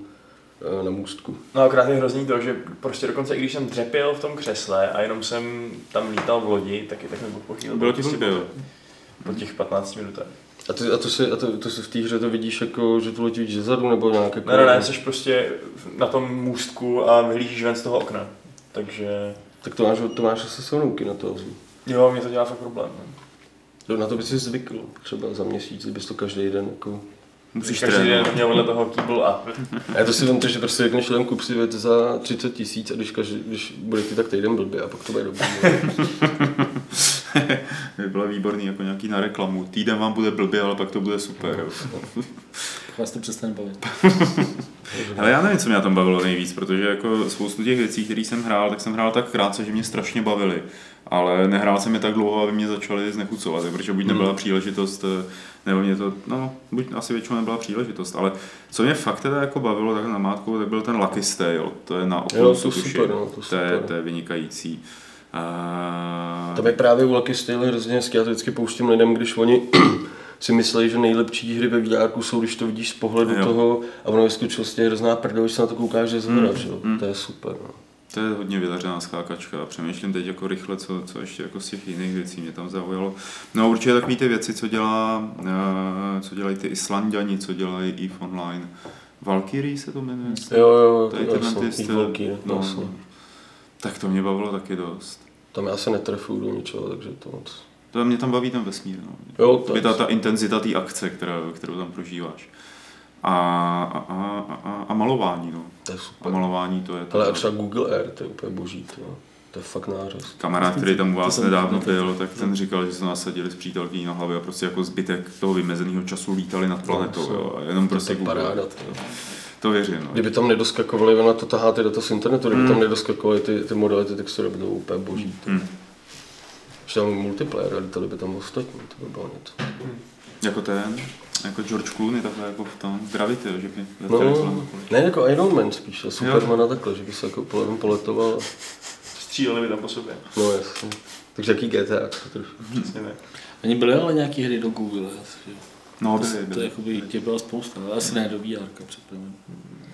na můstku. No akorát je hrozný to, že prostě dokonce i když jsem dřepěl v tom křesle a jenom jsem tam lítal v lodi, tak, tak mi po chvíli Bylo ti prostě po těch 15 minutách. A, ty, a, to, si, a to, to si v té hře to vidíš jako, že tu letí vidíš zezadu, nebo nějak jako... Ne, ne, ne, jsi prostě na tom můstku a vyhlížíš ven z toho okna. Takže Tak to máš, to máš asi silnouky na to. jo, mě to dělá fakt problém. No. No, Na to by si zvykl, třeba za měsíc, bys to každý den jako... Musíš Každý den trénovat. měl vedle toho kýbl a A já to si vemte, že prostě řekneš lidem kup si věc za 30 tisíc a když, každý, když bude ti tak týden blbě a pak to bude dobrý. by bylo výborný jako nějaký na reklamu. Týden vám bude blbě, ale pak to bude super. Vás to přestane bavit. Ale já nevím, co mě tom bavilo nejvíc, protože jako spoustu těch věcí, které jsem hrál, tak jsem hrál tak krátce, že mě strašně bavily. Ale nehrál jsem je tak dlouho, aby mě začaly znechucovat, protože buď nebyla příležitost, eh, nebo mě to, no, buď asi většinou nebyla příležitost, ale co mě fakt teda jako bavilo tak na mátku, tak byl ten Lucky Stale, to je na Oculusu, to super, no, to to, je, to je vynikající. A... Tam je právě u Lucky Style hrozně hezky, já to vždycky pouštím lidem, když oni si myslí, že nejlepší hry ve VR jsou, když to vidíš z pohledu Jo. toho a ono ve skutečnosti je hrozná prdel, když se na to koukáš ze zhora, že jo? To je super, no. To je hodně vydařená skákačka a přemýšlím teď jako rychle, co, co ještě jako z těch jiných věcí mě tam zaujalo. No určitě takový ty věci, co, dělá, eh, co dělají ty Islandiani, co dělají EVE Online. Valkyrie se to jmenuje? Jo, jo, Tady to ty styl- Valkyrie, no, jasně. tak to mě bavilo taky dost. Tam já se netrefuju do ničeho, takže to moc. To mě tam baví ten vesmír. No. Jo, to je ta, ta intenzita té akce, která, kterou tam prožíváš. A, a, a, a, a malování, no. To je A super. malování to je to. Ale a třeba Google Earth, to je úplně boží, to, to je fakt nářez. Kamarád, který tam u vás nedávno byl, tak ten říkal, že se nasadili s přítelkyní na hlavě a prostě jako zbytek toho vymezeného času lítali nad planetou. No, Jo, a jenom prostě to je Google. paráda, to. To věřím. No. Kdyby tam nedoskakovaly, ona to tahá ty data z internetu, kdyby Hmm. tam nedoskakovaly ty, ty modely, ty textury, by to bylo úplně boží. To. Hmm. Tam multiplayer, ale to by tam ostatní, to by bylo něco. Jako ten, jako George Clooney, takhle jako v tom Gravity, že by No, letěli ne jako Iron Man spíš, a Supermana takhle, že by se jako polevem poletoval. Stříleli by tam po sobě. No jasně. Takže jaký GTA trošku. Přesně tak. Ani byly ale nějaký hry do Google, asi, že? No, to, byli, to byli. jakoby, těch byla spousta, ale asi ne do VR, předpokládám.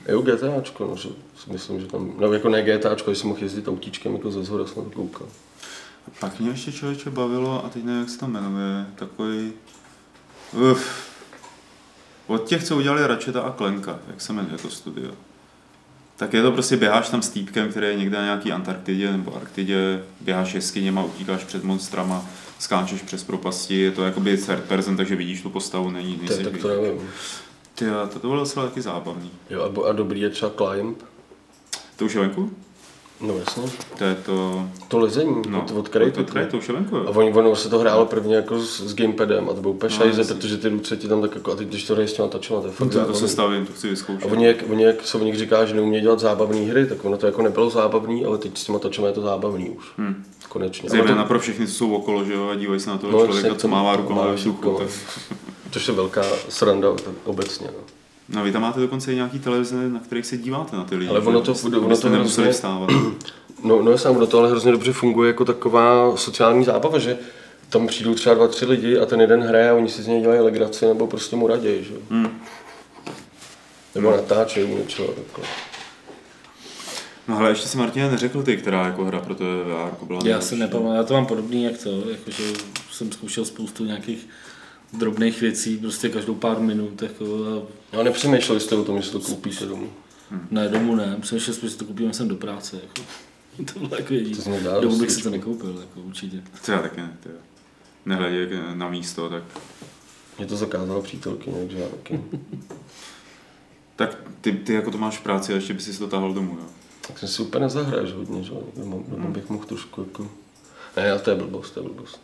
Jo, GTAčko, no, že si myslím, že tam, no jako ne GTAčko, že jsem mohl jezdit autíčkem jako ze zhora, jsem na to koukal. Pak mě ještě člověče bavilo, a teď nevím, jak se to jmenuje, takový... Uf. Od těch, co udělali Ratcheta a Klenka, jak se jmenuje to studio. Tak je to prostě běháš tam s týpkem, který je někde na nějaký Antarktidě nebo Arktidě, běháš jeskyněma, utíkáš před monstrama, skáčeš přes propasti, je to jakoby third person, takže vidíš tu postavu, není, nejsi tak to nevím. Ty, to, to bylo docela taky zábavný. Jo, a dobrý je třeba Climb. To už je venku? No jasně. To je to... To lezení, No, no, to od to, to, to už je venku, A oni, ono se to hrálo prvně jako s, s gamepadem a to bylo úplně No, šajze, protože ty ruce ti tam tak jako, a teď když to hraješ s těma tačema, to je fakt To, to zábavný. se stavím, to chci A vyzkoušet. oni, jak, oni, jak se o nich říká, že neumí dělat zábavné hry, tak ono to jako nebylo zábavný, ale teď s těma tačema je to zábavný už. Hmm. Konečně. Zejména to, pro všechny, co jsou okolo, že jo, a dívají se na toho No, člověka, co to- mává mává ve vzduchu. Tak... což je velká sranda obecně. No. No vy tam máte dokonce i nějaký televize, na kterých se díváte na ty lidi. Ale ono to- ono abyste to nemuseli hrozně- vstávat. No, no jasně, ono to ale hrozně dobře funguje jako taková sociální zábava, že tam přijdou třeba dva, tři lidi a ten jeden hraje a oni si z něj dělají legraci nebo prostě mu raději, že? jo. Hmm. Nebo natáčejí mu něčeho takhle. No ale ještě si Martina neřekl ty, která jako hra pro tebe VR jako byla Já nejlepší. se nepamatuju, já to mám podobný jak to, jakože jsem zkoušel spoustu nějakých drobných věcí, prostě každou pár minut, jako a No nepřemýšleli jste o tom, že si to koupíte domů. ne domů ne, přemýšlel jsem, že si to koupíme sem do práce, jako. To bylo jako. To se mi dá Domů bych si to nekoupil, jako určitě. To já taky ne, to jo. Nehledě na místo, tak, Mě to zakázala přítelkyně, takže já taky. tak ty, ty jako to máš v práci a ještě by si to tahal domů, jo. Tak jsem si úplně nezahraješ hodně, že? jo. Doma, doma bych mohl trošku jako... Ne, ale to je blbost, to je blbost.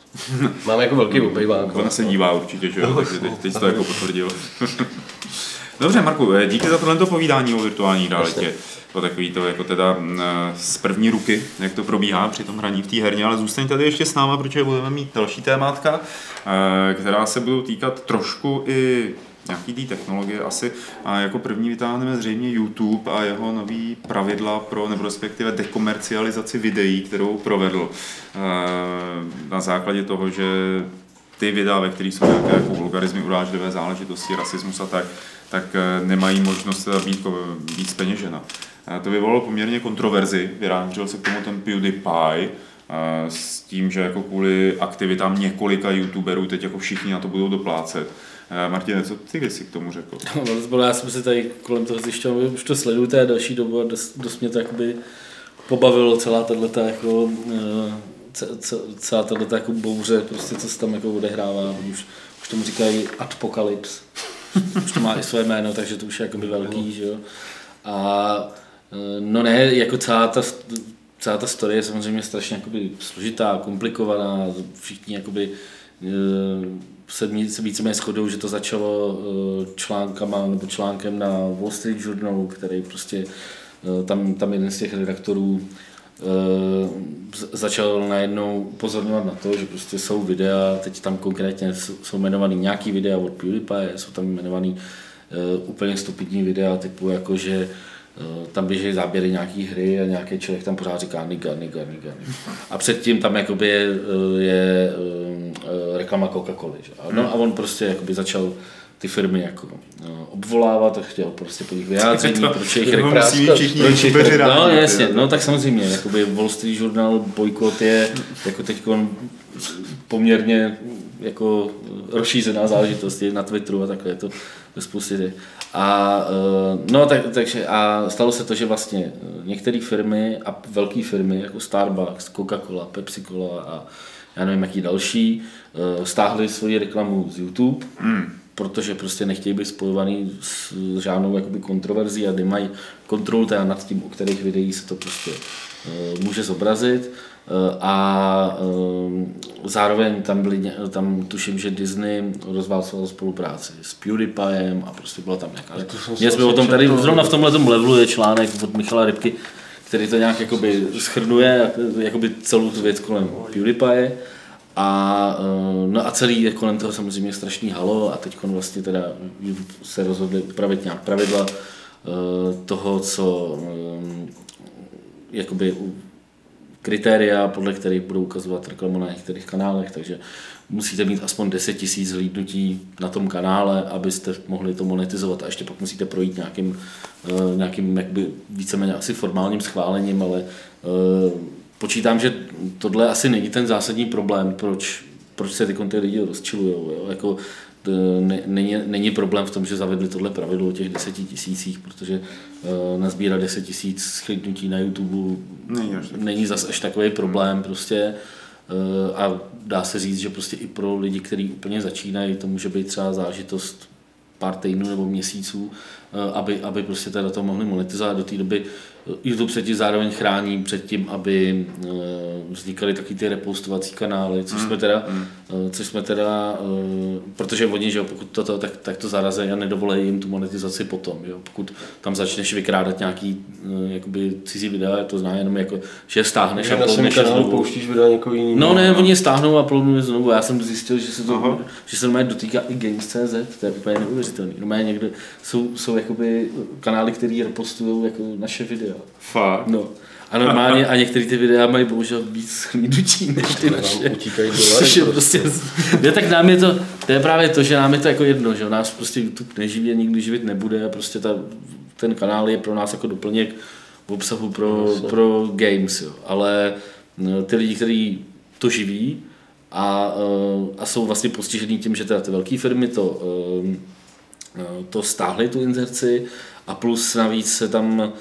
Máme jako velký obejvák. Ona se dívá určitě, že jo, takže teď, teď to jako potvrdil. Dobře, Marku, eh, díky za tohle povídání o virtuální realitě. O takový to jako teda mm, z první ruky, jak to probíhá při tom hraní v té herně, ale zůstaň tady ještě s náma, protože budeme mít další témátka, eh, která se budou týkat trošku i nějaký té technologie asi. A jako první vytáhneme zřejmě YouTube a jeho nový pravidla pro, nebo respektive dekomercializaci videí, kterou provedl eh, na základě toho, že ty videa, ve kterých jsou nějaké jako vulgarizmy, urážlivé záležitosti, rasismus a tak, tak eh, nemají možnost být, být speněžena. Eh, To vyvolalo poměrně kontroverzi, vyjádřil se k tomu ten PewDiePie, s tím, že jako kvůli aktivitám několika youtuberů teď jako všichni na to budou doplácet. Eh, Martine, co ty bys si k tomu řekl? No, bylo, já jsem si tady kolem toho zjišťoval, už to sleduju té další dobu a dost, dost mě to jakoby pobavilo celá tato jako, eh, ce- ce- celá tato jako bouře, prostě co se tam jako odehrává, už, už tomu říkají Apocalypse, už to má i své jméno, takže to už je jakoby velký, že jo. A eh, no ne, jako celá ta, celá ta story je samozřejmě strašně jakoby složitá, komplikovaná, všichni jakoby se, se víceméně shodují, že to začalo eh, článkama nebo článkem na Wall Street Journal, který prostě eh, tam, tam jeden z těch redaktorů eh, začal najednou upozorňovat na to, že prostě jsou videa, teď tam konkrétně jsou- jmenovaný nějaký videa od PewDiePie, jsou tam jmenovaný úplně stupidní videa typu jako, že tam běží záběry nějaký hry a nějaký člověk tam pořád říká niga, niga, niga. niga. A předtím tam jakoby je, eh, je eh, reklama Coca-Coly. No, a on prostě jakoby začal ty firmy jako eh, obvolávat a chtěl prostě po nich vyjádření, To- proč jejich mít všichni proč jejich No jasně, no tak samozřejmě, jakoby Wall Street Journal bojkot je jako teď poměrně jako rozšířená záležitost je na Twitteru a takhle je to ve spoustě těch. A, eh, no, tak, takže, a stalo se to, že vlastně některé firmy a velké firmy jako Starbucks, Coca-Cola, Pepsi-Cola a já nevím jaký další, eh, stáhli svoji reklamu z YouTube, Hmm. protože prostě nechtějí být spojovaný s žádnou jakoby kontroverzí a nemají kontrolu teda nad tím, u kterých videí se to prostě může zobrazit. Uh, a uh, zároveň tam byly, ně- tam tuším, že Disney rozválcoval spolupráci s PewDiePiem a prostě byla tam nějaká... Měli jsme o tom asi tady, zrovna v tomhle levelu je článek od Michala Rybky, který to nějak jakoby schrnuje, jakoby celou tu věc kolem PewDiePie. A, eh, no a celý je kolem toho samozřejmě strašný halo a teď vlastně teda YouTube se rozhodli upravit nějak pravidla eh, toho, co eh, jakoby kritéria, podle kterých budou ukazovat reklamu na některých kanálech, takže musíte mít aspoň 10 tisíc zhlídnutí na tom kanále, abyste mohli to monetizovat a ještě pak musíte projít nějakým, eh, nějakým jakby víceméně asi formálním schválením, ale eh, počítám, že tohle asi není ten zásadní problém, proč, proč se ty ty lidi rozčilujou. Jo? Jako, ne, není, není problém v tom, že zavedli tohle pravidlo o těch deseti tisících, protože uh, nazbírat 10 tisíc schlídnutí na YouTube Není není zas až takový problém prostě. Uh, a dá se říct, že prostě i pro lidi, kteří úplně začínají, to může být třeba zážitost pár týdnů nebo měsíců, eh, aby, aby prostě teda to mohli monetizovat do té doby. YouTube se ti zároveň chrání před tím, aby eh, vznikaly taky ty repostovací kanály, což jsme teda, eh, což jsme teda eh, protože oni, že jo, pokud toto, tak, tak to zarazí a nedovolí jim tu monetizaci potom, jo. pokud tam začneš vykrádat nějaký jakoby cizí videa, to zná jenom jako, že je stáhneš Že a kanálu znovu. pouštíš videa někoho jiného. No ne, oni je stáhnou a je znovu. Já jsem zjistil, že se to, Aha. že se normálně dotýká i Games.cz, to je úplně neuvěřitelný. Normálně někde jsou, jsou jakoby kanály, které repostují jako naše videa. Fakt. No. A normálně, a některé ty videa mají bohužel víc schlídnutí než ty naše. utíkají Což je dolary. prostě, ne, tak nám je to, to je právě to, že nám je to jako jedno, že nás prostě YouTube neživí a nikdy živit nebude a prostě ta, ten kanál je pro nás jako doplněk obsahu pro, pro games, jo. ale no, ty lidi, kteří to živí a, eh, a jsou vlastně postižený tím, že teda ty velké firmy to, eh, to stáhly tu inzerci a plus navíc se tam eh,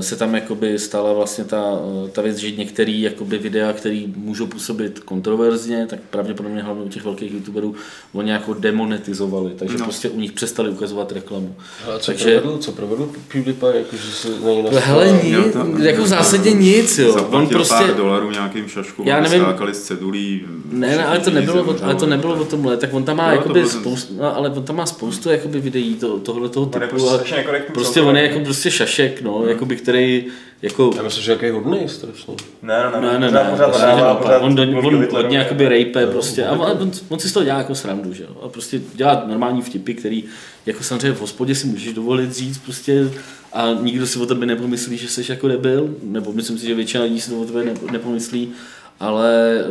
se tam jakoby stala vlastně ta, eh, ta věc, že některé jakoby videa, které můžou působit kontroverzně, tak pravděpodobně hlavně u těch velkých youtuberů oni jako demonetizovali, takže No. no. prostě u nich přestali ukazovat reklamu. A co Takže- provedl, co provedl PewDiePie, jakože se na něj Hele, nic, jako v zásadě nic, jo. On Zaplatil prostě, pár dolarů nějakým šaškům, Já nevím- skákali z cedulí. Ne, ne, ale to nebylo, o, ale to nebylo o tomhle, tak on tam má to jakoby spoustu, no, ale on tam má spoustu jakoby videí to, tohle toho On typu. prostě prostě on je jako prostě šašek, no, jakoby, který jako Já myslím, že jaký hodný strašně. Ne, no, Ne, ne, pořád- ne, pořád prostě pořád on, do, on hodně jakoby rejpe prostě a on, on, si z toho dělá jako srandu, že jo, a prostě dělá normální vtipy, který jako samozřejmě v hospodě si můžeš dovolit říct prostě a nikdo si o tebe nepomyslí, že jsi jako debil, nebo myslím si, že většina lidí si to o tebe ne- nepomyslí, ale eh,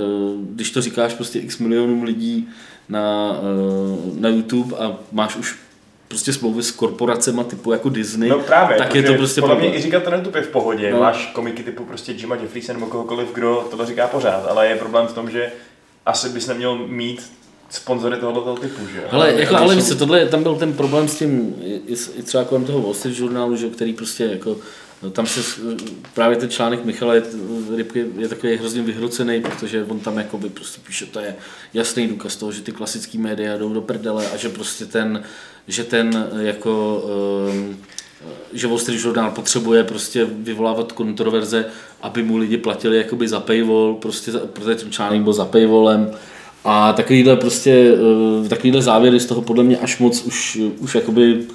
když to říkáš prostě x milionům lidí na, eh, na YouTube a máš už prostě smlouvy s korporacema typu jako Disney, No právě, tak je to prostě podle mě i říkat to na YouTube je v pohodě. No. Máš komiky typu prostě Jima Jeffriese nebo kohokoliv, kdo to říká pořád, ale je problém v tom, že asi bys neměl mít sponzory tohoto typu, že? Hele, jako, ale ale jsou- co, tohle, tam byl ten problém s tím, i, i, i třeba kolem toho Wall Street žurnálu, že, který prostě jako, no, tam se právě ten článek Michala je, Rybky je takový hrozně vyhrocený, protože on tam jakoby prostě píše, to je jasný důkaz toho, že ty klasické média jdou do prdele a že prostě ten, že ten jako um, že Wall Street Journal potřebuje prostě vyvolávat kontroverze, aby mu lidi platili jakoby za paywall, prostě protože ten článek byl za paywallem A takovýhle prostě, eh, takovýhle závěry z toho podle mě až moc už, už jakoby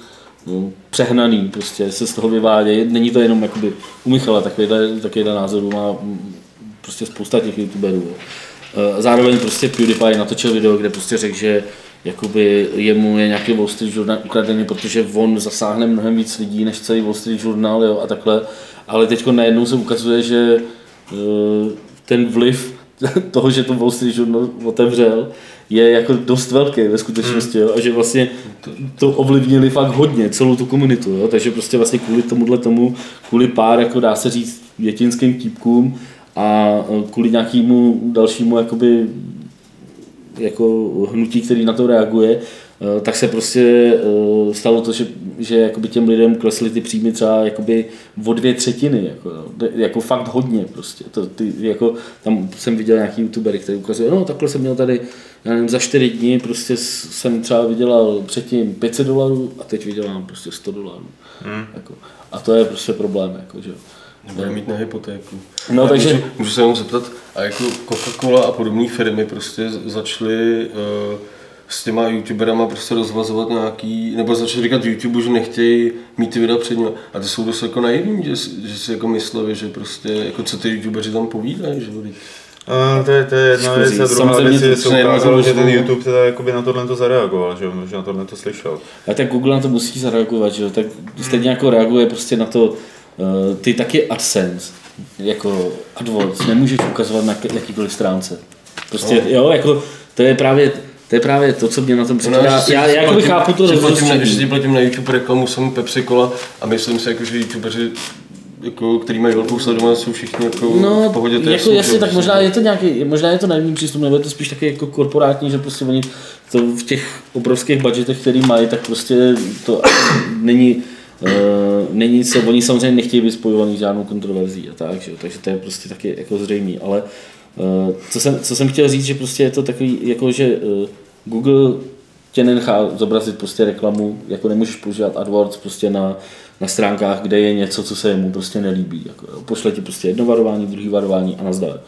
no, přehnaný prostě se z toho vyvádějí. Není to jenom jakoby u Michala, takovýhle, takovýhle názorů má prostě spousta těch youtuberů. Eh, Zároveň prostě PewDiePie natočil video, kde prostě řekl, že jakoby jemu je nějaký Wall Street Journal ukradený, protože on zasáhne mnohem víc lidí než celý Wall Street Journal jo, a takhle. Ale teď najednou se ukazuje, že eh, ten vliv toho, že to Wall Street Journal otevřel, je jako dost velký ve skutečnosti jo, a že vlastně to, ovlivnili fakt hodně, celou tu komunitu, jo, takže prostě vlastně kvůli tomuhle tomu, kvůli pár, jako dá se říct, větinským típkům a eh, kvůli nějakému dalšímu jakoby jako hnutí, který na to reaguje, eh, tak se prostě eh, stalo to, že, že jakoby těm lidem klesly ty příjmy třeba jakoby o dvě třetiny, jako, jo. jako fakt hodně prostě. To, ty, jako, tam jsem viděl nějaký youtubery, který ukazuje, no takhle jsem měl tady, já nevím, za čtyři dny prostě jsem třeba vydělal předtím 500 dolarů a teď vydělám prostě 100 dolarů. Hmm. Jako. A to je prostě problém, jako, že. Nebude mít na hypotéku. No, A takže- Můžu, můžu se jenom zeptat, a jako Coca-Cola a podobné firmy prostě začaly uh, s těma youtuberama prostě rozvazovat nějaký, nebo začali říkat YouTube, že nechtějí mít ty videa před nimi. A ty jsou dost jako naivní, že, si- že si jako mysleli, že prostě, jako co ty youtubeři tam povídají, že. Uh, to, je, to je jedna věc a druhá Samozřejmě věc je, se ukázalo, že ten. YouTube teda jakoby na tohle to zareagoval, že, že na tohle to slyšel. A tak Google na to musí zareagovat, že jo? Tak stejně jako reaguje prostě na to, eh, ty taky AdSense, jako AdWords, nemůžeš ukazovat na jakýkoliv stránce. Prostě, No. jo, jako, to je právě, to je právě to, co mě na tom připadá. No, že si- já, že já jakoby platím- chápu to rozhodnutí. si platím na YouTube reklamu, jsem Pepsi Cola a myslím si, jako, že youtubeři jako, který mají velkou sledovanost, jsou všichni jako No, v pohodě. jako jasný, jasně, tak možná je to nějaký, možná je to naivní přístup, nebo je to spíš taky jako korporátní, že prostě oni to v těch obrovských budgetech, který mají, tak prostě to není, uh, není co, oni samozřejmě nechtějí být spojovaný s žádnou kontroverzí a tak, že jo, takže to je prostě taky jako zřejmý, ale uh, co, jsem, co jsem chtěl říct, že prostě je to takový, jako že uh, Google tě nenechá zobrazit prostě reklamu, jako nemůžeš používat AdWords prostě na, na stránkách, kde je něco, co se mu prostě nelíbí. Jako, jo. Pošle ti prostě jedno varování, druhý varování a nazdar.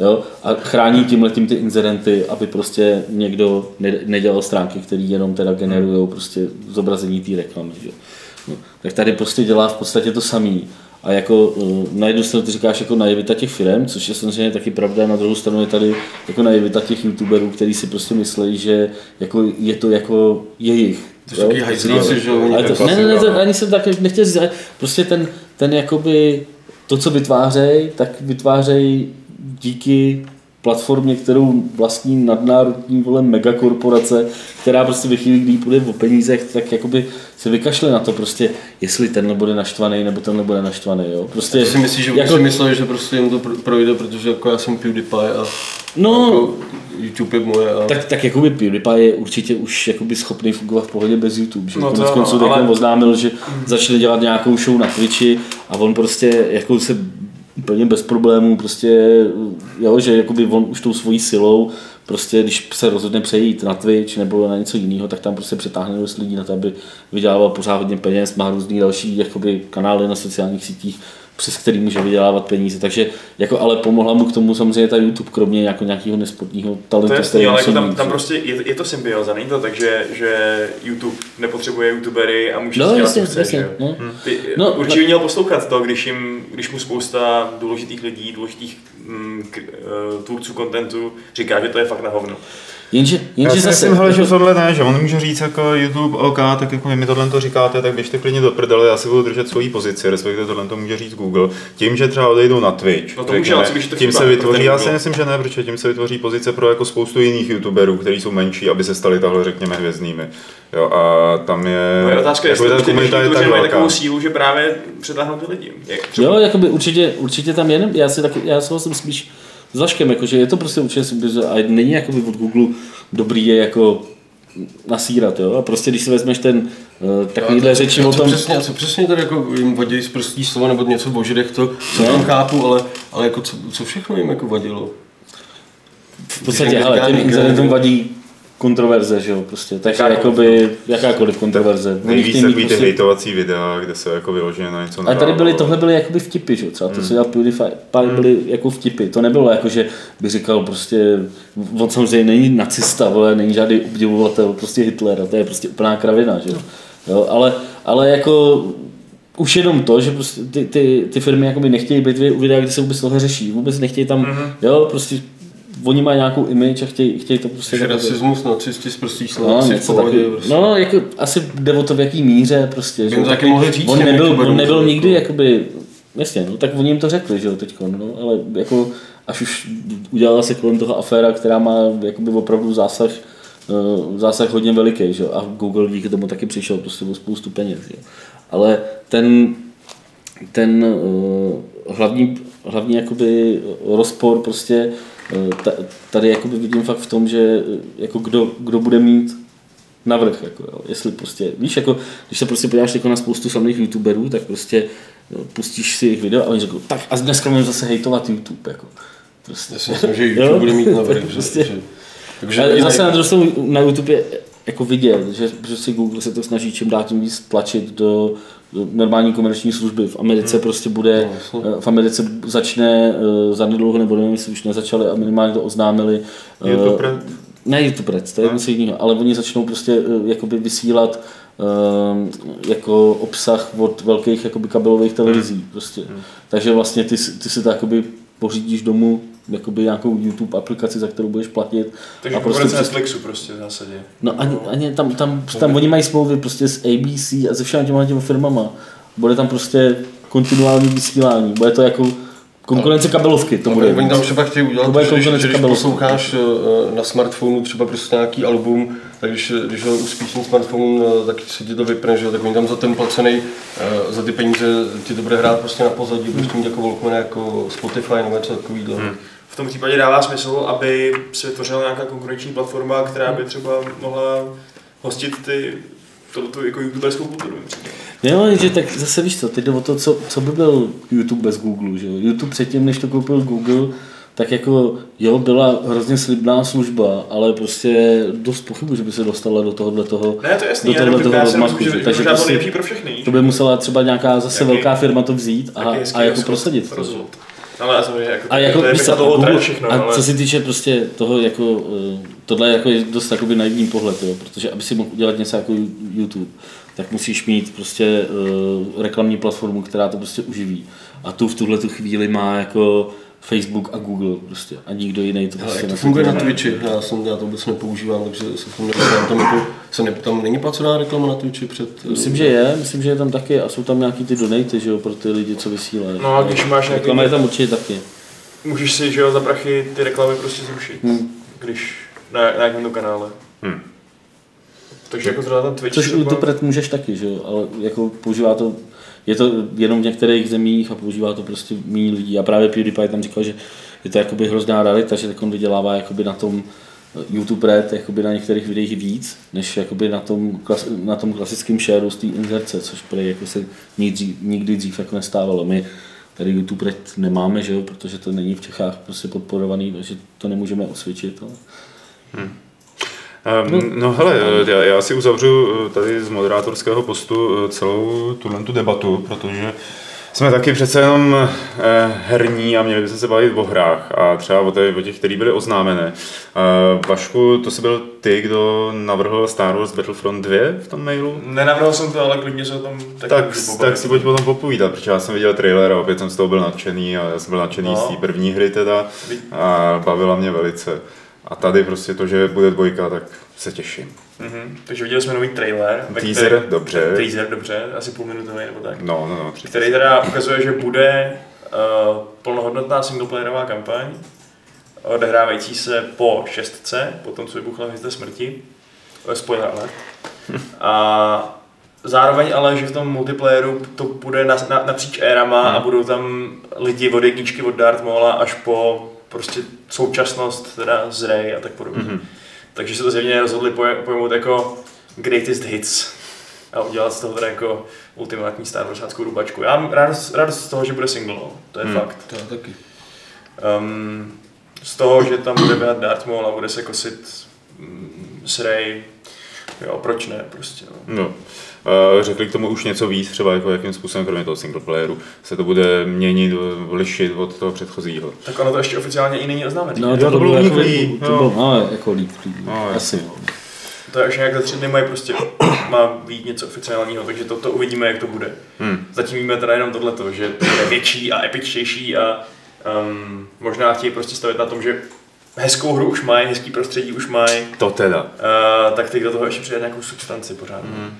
Jo? A chrání tímhle tím ty incidenty, aby prostě někdo ne, nedělal stránky, které jenom teda generují prostě zobrazení té reklamy. Že? No, tak tady prostě dělá v podstatě to samý. A jako uh, na jednu stranu ty říkáš jako naivita těch firm, což je samozřejmě taky pravda, na druhou stranu je tady jako naivita těch youtuberů, kteří si prostě myslí, že jako je to jako jejich. To jsou taky hajzlíci, že jo, Ale to, ne, ne, ne, to, no. ani jsem tak nechtěl říct, prostě ten, ten jakoby, to, co vytvářejí, tak vytvářejí díky platformě, kterou vlastní nadnárodní vole megakorporace, která prostě ve chvíli, kdy jí půjde o penízech, tak jakoby se vykašle na to prostě, jestli tenhle bude naštvaný nebo tenhle bude naštvaný, jo. Prostě, Ty si myslíš, že jako... si mysleli, že prostě jim to pro- projde, protože jako já jsem PewDiePie a no, jako YouTube je moje a... tak, tak jakoby PewDiePie je určitě už jakoby schopný fungovat v pohodě bez YouTube. Že? No No to Konec ano, konců ale- ale... oznámil, že začali dělat nějakou show na Twitchi a on prostě jako se úplně bez problémů prostě, jo, že jakoby on už tou svojí silou prostě, když se rozhodne přejít na Twitch nebo na něco jiného, tak tam prostě přetáhne dost lidí na to, aby vydělával pořád hodně peněz, má různý další jakoby, kanály na sociálních sítích, přes který může vydělávat peníze. Takže jako, ale pomohla mu k tomu samozřejmě ta YouTube, kromě jako nějakého nesportního talentu. To je jasný, který ale jako tam, tam prostě je, je to symbioza, není to tak, že, že YouTube nepotřebuje youtubery a může No, si dělat, jasně, co chce, jasně, jo? no. Ty, No, určitě by měl poslouchat to, když, jim, když mu spousta důležitých lidí, důležitých mm, k, uh, tvůrců kontentu říká, že to je fakt na hovno. Jenže, Já jenže si zase, myslím, že tohle ne, že on může říct jako YouTube, OK, tak jako vy mi tohle to říkáte, tak běžte klidně do prdele, já si budu držet svoji pozici, respektive tohle to může říct Google. Tím, že třeba odejdou na Twitch, No to může, když to tím se pro vytvoří, já si myslím, že ne, protože tím se vytvoří pozice pro jako spoustu jiných YouTuberů, kteří jsou menší, aby se stali tahle, řekněme, hvězdnými. Jo, a tam je, No je otázka, jako jestli ta komunita je tak mají takovou sílu, že právě přetáhnou ty lidi. Jak třeba- jo, jakoby určitě, určitě tam jenom, já si taky, já souhlasím spíš s Vaškem, jakože je to prostě určitě a není jakoby od Google dobrý je jako nasírat, jo, a prostě když si vezmeš ten uh, takovýhle řeči co o tom, Přesně, co přesně tady jako jim vadí z prostý slova nebo něco v ožidech, to, co No. tam chápu, ale, ale jako co, co všechno jim jako vadilo? v podstatě, ale těm internetům vadí kontroverze, že jo, prostě. Takže Jakákoliv. jakoby, jakákoliv kontroverze. Nejvíc takový ty prostě- hejtovací videa, kde se jako vyloženě na něco ale tady byly, tohle byly jakoby vtipy, že? jo, třeba to, co dělal PewDiePie, byly jako vtipy. To nebylo jako, že by říkal prostě, on samozřejmě není nacista, vole, není žádný obdivovatel, prostě Hitler, a to je prostě úplná kravina, že jo. jo ale, ale jako už jenom to, že prostě ty, ty, ty firmy jakoby nechtějí být u videa, kde se vůbec tohle řeší, vůbec nechtějí tam, Mhm. jo, prostě oni mají nějakou image a chtějí, chtějí to prostě... Že rasismus, nacisti z prostých slov, No, asi v něco pohodě, prostě. No, jako asi jde o to, v jaký míře prostě. Že? taky mohli říct on nebyl, on nebyl že nikdy jako- jakoby, jasně, no, tak oni jim to řekli, že jo, teďko, no, ale jako až už udělala se kolem toho aféra, která má jakoby opravdu zásah, eh, zásah hodně veliký, že jo, a Google díky tomu taky přišel prostě o spoustu peněz, že jo. Ale ten, ten uh, hlavní, hlavní jakoby rozpor prostě tady jakoby vidím fakt v tom, že eh, jako kdo, kdo bude mít navrh, jako jo. jestli prostě, víš, jako, když se prostě podíváš jako na spoustu slavných youtuberů, tak prostě no, pustíš si jejich video a oni řeknou, tak a dneska můžeme zase hejtovat YouTube, jako. Prostě. Já si myslím, že YouTube Jo? bude mít navrh. Prostě. že- Takže Ale zase na druhou stranu na YouTube je jako vidět, že, že si Google se to snaží čím dál tím víc tlačit do, do normální komerční služby. V Americe prostě bude, No, eh, v Americe začne eh, za nedlouho, nebo nevím, jestli už nezačali a minimálně to oznámili. eh, YouTube Red? Ne YouTube Red, to je něco jiného, ale oni začnou prostě eh, jakoby vysílat eh, jako obsah od velkých jakoby kabelových televizí prostě. Takže vlastně ty, si- ty si to jakoby pořídíš domů jakoby nějakou YouTube aplikaci, za kterou budeš platit. Takže a prostě konkurence přes- Netflixu prostě v zásadě. No ani, ani tam, tam, tam oni mají smlouvy prostě s ABC a se všemi těma těma firmama. Bude tam prostě kontinuální vysílání. Bude to jako konkurence kabelovky. To bude. Oni tam třeba chtějí udělat, To bude že když, když kabelovky. posloucháš eh, na smartphonu třeba prostě nějaký album, tak když, když ho uspíš ten smartphone, eh, tak se ti to vypne, že jo, tak oni tam za ten placený, eh, za ty peníze ti to bude hrát prostě na pozadí, budeš mít jako Walkman, jako Spotify nebo něco takového. Hmm. V tom případě dává smysl, aby se vytvořila nějaká konkurenční platforma, která by třeba mohla hostit ty tu jako youtuberskou kulturu. třeba. Jo, že tak zase víš co, teď jde o to, co, co by byl YouTube bez Google, že jo? YouTube předtím, než to koupil Google, tak jako, jo, byla hrozně slibná služba, ale prostě dost pochybu, že by se dostala do tohohle toho, Ne, to je jasný, do tohohle toho já si rozmachu. myslím, že, že- že možná to prostě pro všechny. to by musela třeba nějaká zase Taky- velká firma to vzít a, a jako prosadit. to. Rozhod. Ale samozřejmě, jako, A jako, to je na Google, všechno, a ale... co se týče prostě toho, jako, eh, tohle jako je dost takový naivní pohled, jo, protože aby si mohl udělat něco jako YouTube, tak musíš mít prostě uh, reklamní platformu, která to prostě uživí. A tu v tuhle tu chvíli má jako Facebook a Google prostě a nikdo jiný to prostě to na funguje na. Twitchi? Já, jsem, já to vůbec nepoužívám, takže se v tom nevyznám. Tam, jako, se ne, tam není placená reklama na Twitchi před... Myslím, že je, myslím, že je tam taky a jsou tam nějaký ty donaty, že jo, pro ty lidi, co vysílají. No a když máš nějaký- Reklama je tam určitě taky. Můžeš si, že jo, za prachy ty reklamy prostě zrušit, Hmm. když na, na jakém kanále. Hmm. Takže jako zrovna ten Twitch Což třeba- YouTube Red můžeš taky, že jo, ale jako používá to, je to jenom v některých zemích a používá to prostě méně lidí. A právě PewDiePie tam říkal, že je to jakoby hrozná rarita, že tak on vydělává jakoby na tom YouTube Red jakoby na některých videích víc, než jakoby na tom, na tom klasickém shareu z té inzerce, což prej jako se nikdy nikdy dřív jako nestávalo. My tady YouTube Red nemáme, že jo, protože to není v Čechách prostě podporovaný, takže to nemůžeme osvědčit. Ale... Um, no hele, já, já si uzavřu eh, tady z moderátorského postu eh, celou tuhle tu debatu, protože jsme taky přece jenom eh, herní a měli bychom se bavit o hrách a třeba o, těch, o těch, které byly oznámené. Vašku, to jsi byl ty, kdo navrhl Star Wars Battlefront 2 v tom mailu? Nenavrhl jsem to, ale klidně se o tom taky Tak, tak si pojď potom popovídat, protože já jsem viděl trailer a opět jsem z toho byl nadšený a já jsem byl nadšený No. z té první hry teda a bavila mě velice. A tady prostě to, že bude dvojka, tak se těším. Mhm. Takže viděli jsme nový trailer. Teaser, který- dobře. Teaser, dobře, asi půlminutový nebo tak. No, no, no, tři. Který teda ukazuje, že bude uh, plnohodnotná singleplayerová kampaň, odehrávající se po šestce, po tom, co vybuchla hvězda smrti. Spoiler alert. A zároveň ale, že v tom multiplayeru to bude na, na, napříč érama a budou tam lidi od jedničky od Darth Maula až po prostě současnost, teda z Rey a tak podobně. Mhm. Takže se to zjevně rozhodli poje- pojmout jako greatest hits a udělat z toho teda jako ultimátní Star Warsáckou rubačku. Já mám radost, radost z toho, že bude single, no. to je Hmm. fakt. To taky. Um, z toho, že tam bude běhat Darth Maul a bude se kosit mm, Sray, jo, proč ne, prostě, no. No. Uh, řekli k tomu už něco víc, třeba jako jakým způsobem, kromě toho single playeru, se to bude měnit, lišit od toho předchozího. Tak ono to ještě oficiálně i není oznámené. No, to, to bylo jako, líklý, to bylo, no, jako lík, lík, No, asi. jo. To je až nějak za tři dny mají prostě, má být něco oficiálního, takže to, to uvidíme, jak to bude. Hmm. Zatím víme teda jenom tohleto, že to bude větší a epičtější a um, možná chtějí prostě stavit na tom, že hezkou hru už mají, hezký prostředí už mají, To teda. uh, tak teď do toho ještě přidat nějakou substanci pořád. Mm.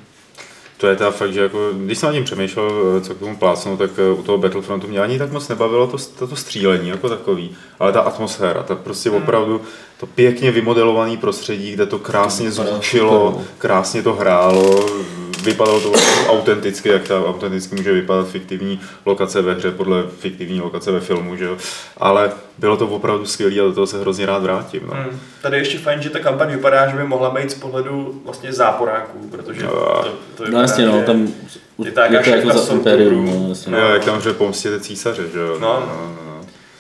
To je ta fakt, že jako, když jsem nad tím přemýšlel, eh, co k tomu plácnu, tak eh, u toho Battlefrontu mě ani tak moc nebavilo to, to, to střílení jako takový, ale ta atmosféra, ta prostě opravdu to pěkně vymodelované prostředí, kde to krásně zvučilo, no. krásně to hrálo, vypadalo to autenticky, jak ta autenticky může vypadat fiktivní lokace ve hře podle fiktivní lokace ve filmu, že jo? ale bylo to opravdu skvělé a do toho se hrozně rád vrátím. No. Mm. Tady je ještě fajn, že ta kampaň vypadá, že by mohla být z pohledu vlastně záporáků, protože Jo. to, to No jasně, no, že tam je to jaká je to jako šachta za Imperium, no, jasně. No, jak tam hře pomstěte císaře, že jo? No.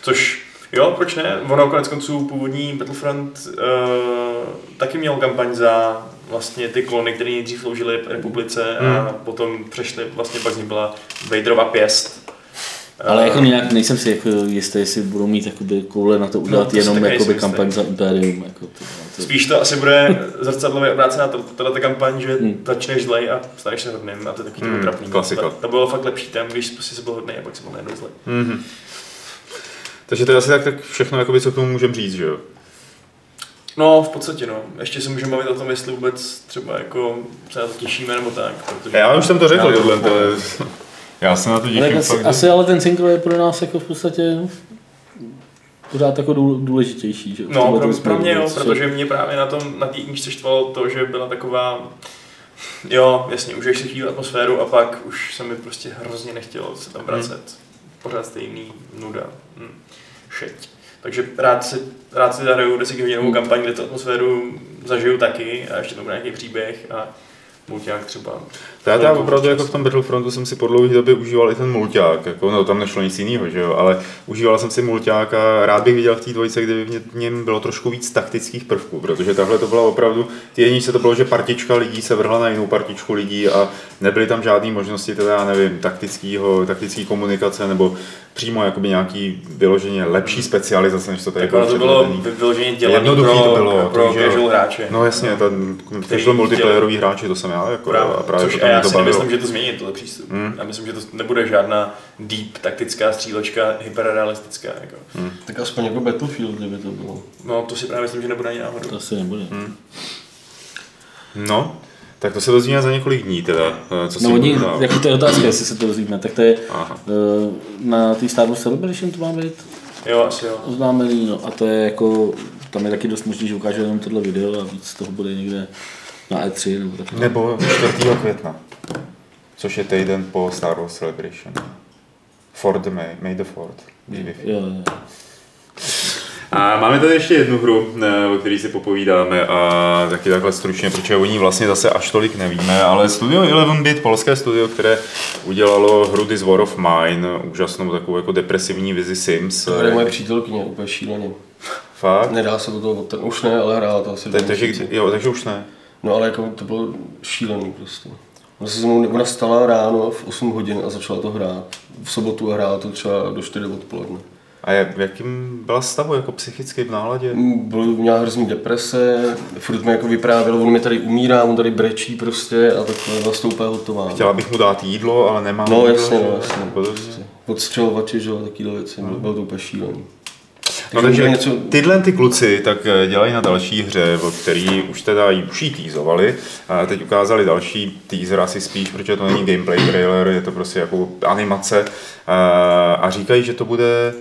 Což, jo, proč ne? Ono konec konců původní Battlefront uh, taky měl kampaň za vlastně ty klony, které nejdřív sloužily republice a Hmm. potom přešly, vlastně pak z ní byla Vaderova pěst. Ale Eh, jako nějak nejsem si jako jistý, jestli budou mít jakoby koule na to udělat to si jenom jakoby kampaň jistý. za Imperium. Jako to, to, Spíš to asi bude zrcadlově obrácená to, tato kampaň, že Hmm. začneš zlej a staneš se hodným a to je taky hmm, trapný. klasika. To, to, bylo fakt lepší tam, když prostě jsi byl hodný a pak jsi byl najednou zlej. Mhm. Takže to je asi tak, tak všechno, jakoby, co k tomu můžeme říct, že jo? No, v podstatě no. Ještě se můžeme bavit o tom, jestli vůbec třeba jako se na to těšíme nebo tak. Protože... Já už jsem to řekl, to tohle, to Já se na to ale těším asi, fakt. asi, ale ten single je pro nás jako v podstatě pořád jako důl- důležitější. Že? No, pro, pro mě jo, že- protože mě právě na tom, na té jedničce štvalo to, že byla taková, jo, jasně, užiješ si chvíli atmosféru a pak už se mi prostě hrozně nechtělo se tam vracet. Pořád stejný nuda. Hm. Šeť. Takže rád si, rád si zahraju 10 hodinovou kampaň, kde tu atmosféru zažiju taky a ještě tam nějaký příběh a mulťák třeba. To já teda chvilku opravdu jako v tom Battlefrontu jsem si po dlouhé době užíval i ten mulťák, jako, no tam nešlo nic jiného, že jo, ale užíval jsem si mulťák a rád bych viděl v té dvojce, kdyby v ně- v něm bylo trošku víc taktických prvků, protože takhle to bylo opravdu, ty jedničce to bylo, že partička lidí se vrhla na jinou partičku lidí a nebyly tam žádné možnosti, teda já nevím, taktického, taktický komunikace nebo přímo jakoby nějaký vyloženě lepší specializace, než to tady Tak ono to bylo vyloženě dělané pro, to bylo, pro takže- casual hráče. No jasně, ten Který casual multiplayerový hráči, to jsem já, jako, Právě, a právě což já to si bavilo. nemyslím, že to změní tohle přístup. Hmm. Já myslím, že to nebude žádná deep taktická střílečka, hyperrealistická. Jako. Tak aspoň jako Battlefield, kdyby to bylo. No to si právě myslím, že nebude ani náhodou. To asi nebude. Hmm. No, tak to se dozvíme za několik dní teda, eh, co No oni, jako to je otázka, jestli se to dozvíme, tak to je Aha. eh, na té Star Wars Celebration to má být Jo, asi jo. oznámený, no a to je jako, tam je taky dost možný, že ukáže jenom tohle video a víc toho bude někde na E3 nebo tak. Nebo 4. května, což je týden po Star Wars Celebration. Ford May, May the Ford. Jo, jo. A máme tady ještě jednu hru, eh, o které si popovídáme a taky takhle stručně, protože o ní vlastně zase až tolik nevíme, ale studio 11-bit, polské studio, které udělalo hru This War of Mine, úžasnou takovou jako depresivní vizi Sims. To je moje přítelkyně, úplně šíleně. Fakt? Nedá se do toho odtrhnout. Už ne, ale hrála to asi Tak, takže, jo, takže už ne. No ale jako to bylo šílený prostě. Ona se mnou, ona stala ráno v 8 hodin a začala to hrát. V sobotu a hrála to třeba do 4 odpoledne. A jak, v jakým byla stavu, jako psychicky v náladě? Mm, Byl, měla hrozný deprese, furt mi jako vyprávěl, on mi tady umírá, on tady brečí prostě a takhle vlastně úplně hotová. Chtěla bych mu dát jídlo, ale nemám No jídlo. jasně, no jo. jasně. Jako prostě. Odstřelovači, že jo, takovýhle věci, bylo, bylo to úplně šílený. No Takže něco- tyhle ty kluci tak eh, dělají na další hře, o který už teda ji už jí teasovali. A teď ukázali další teaser asi spíš, protože to není gameplay trailer, je to prostě jako animace. A, a říkají, že to bude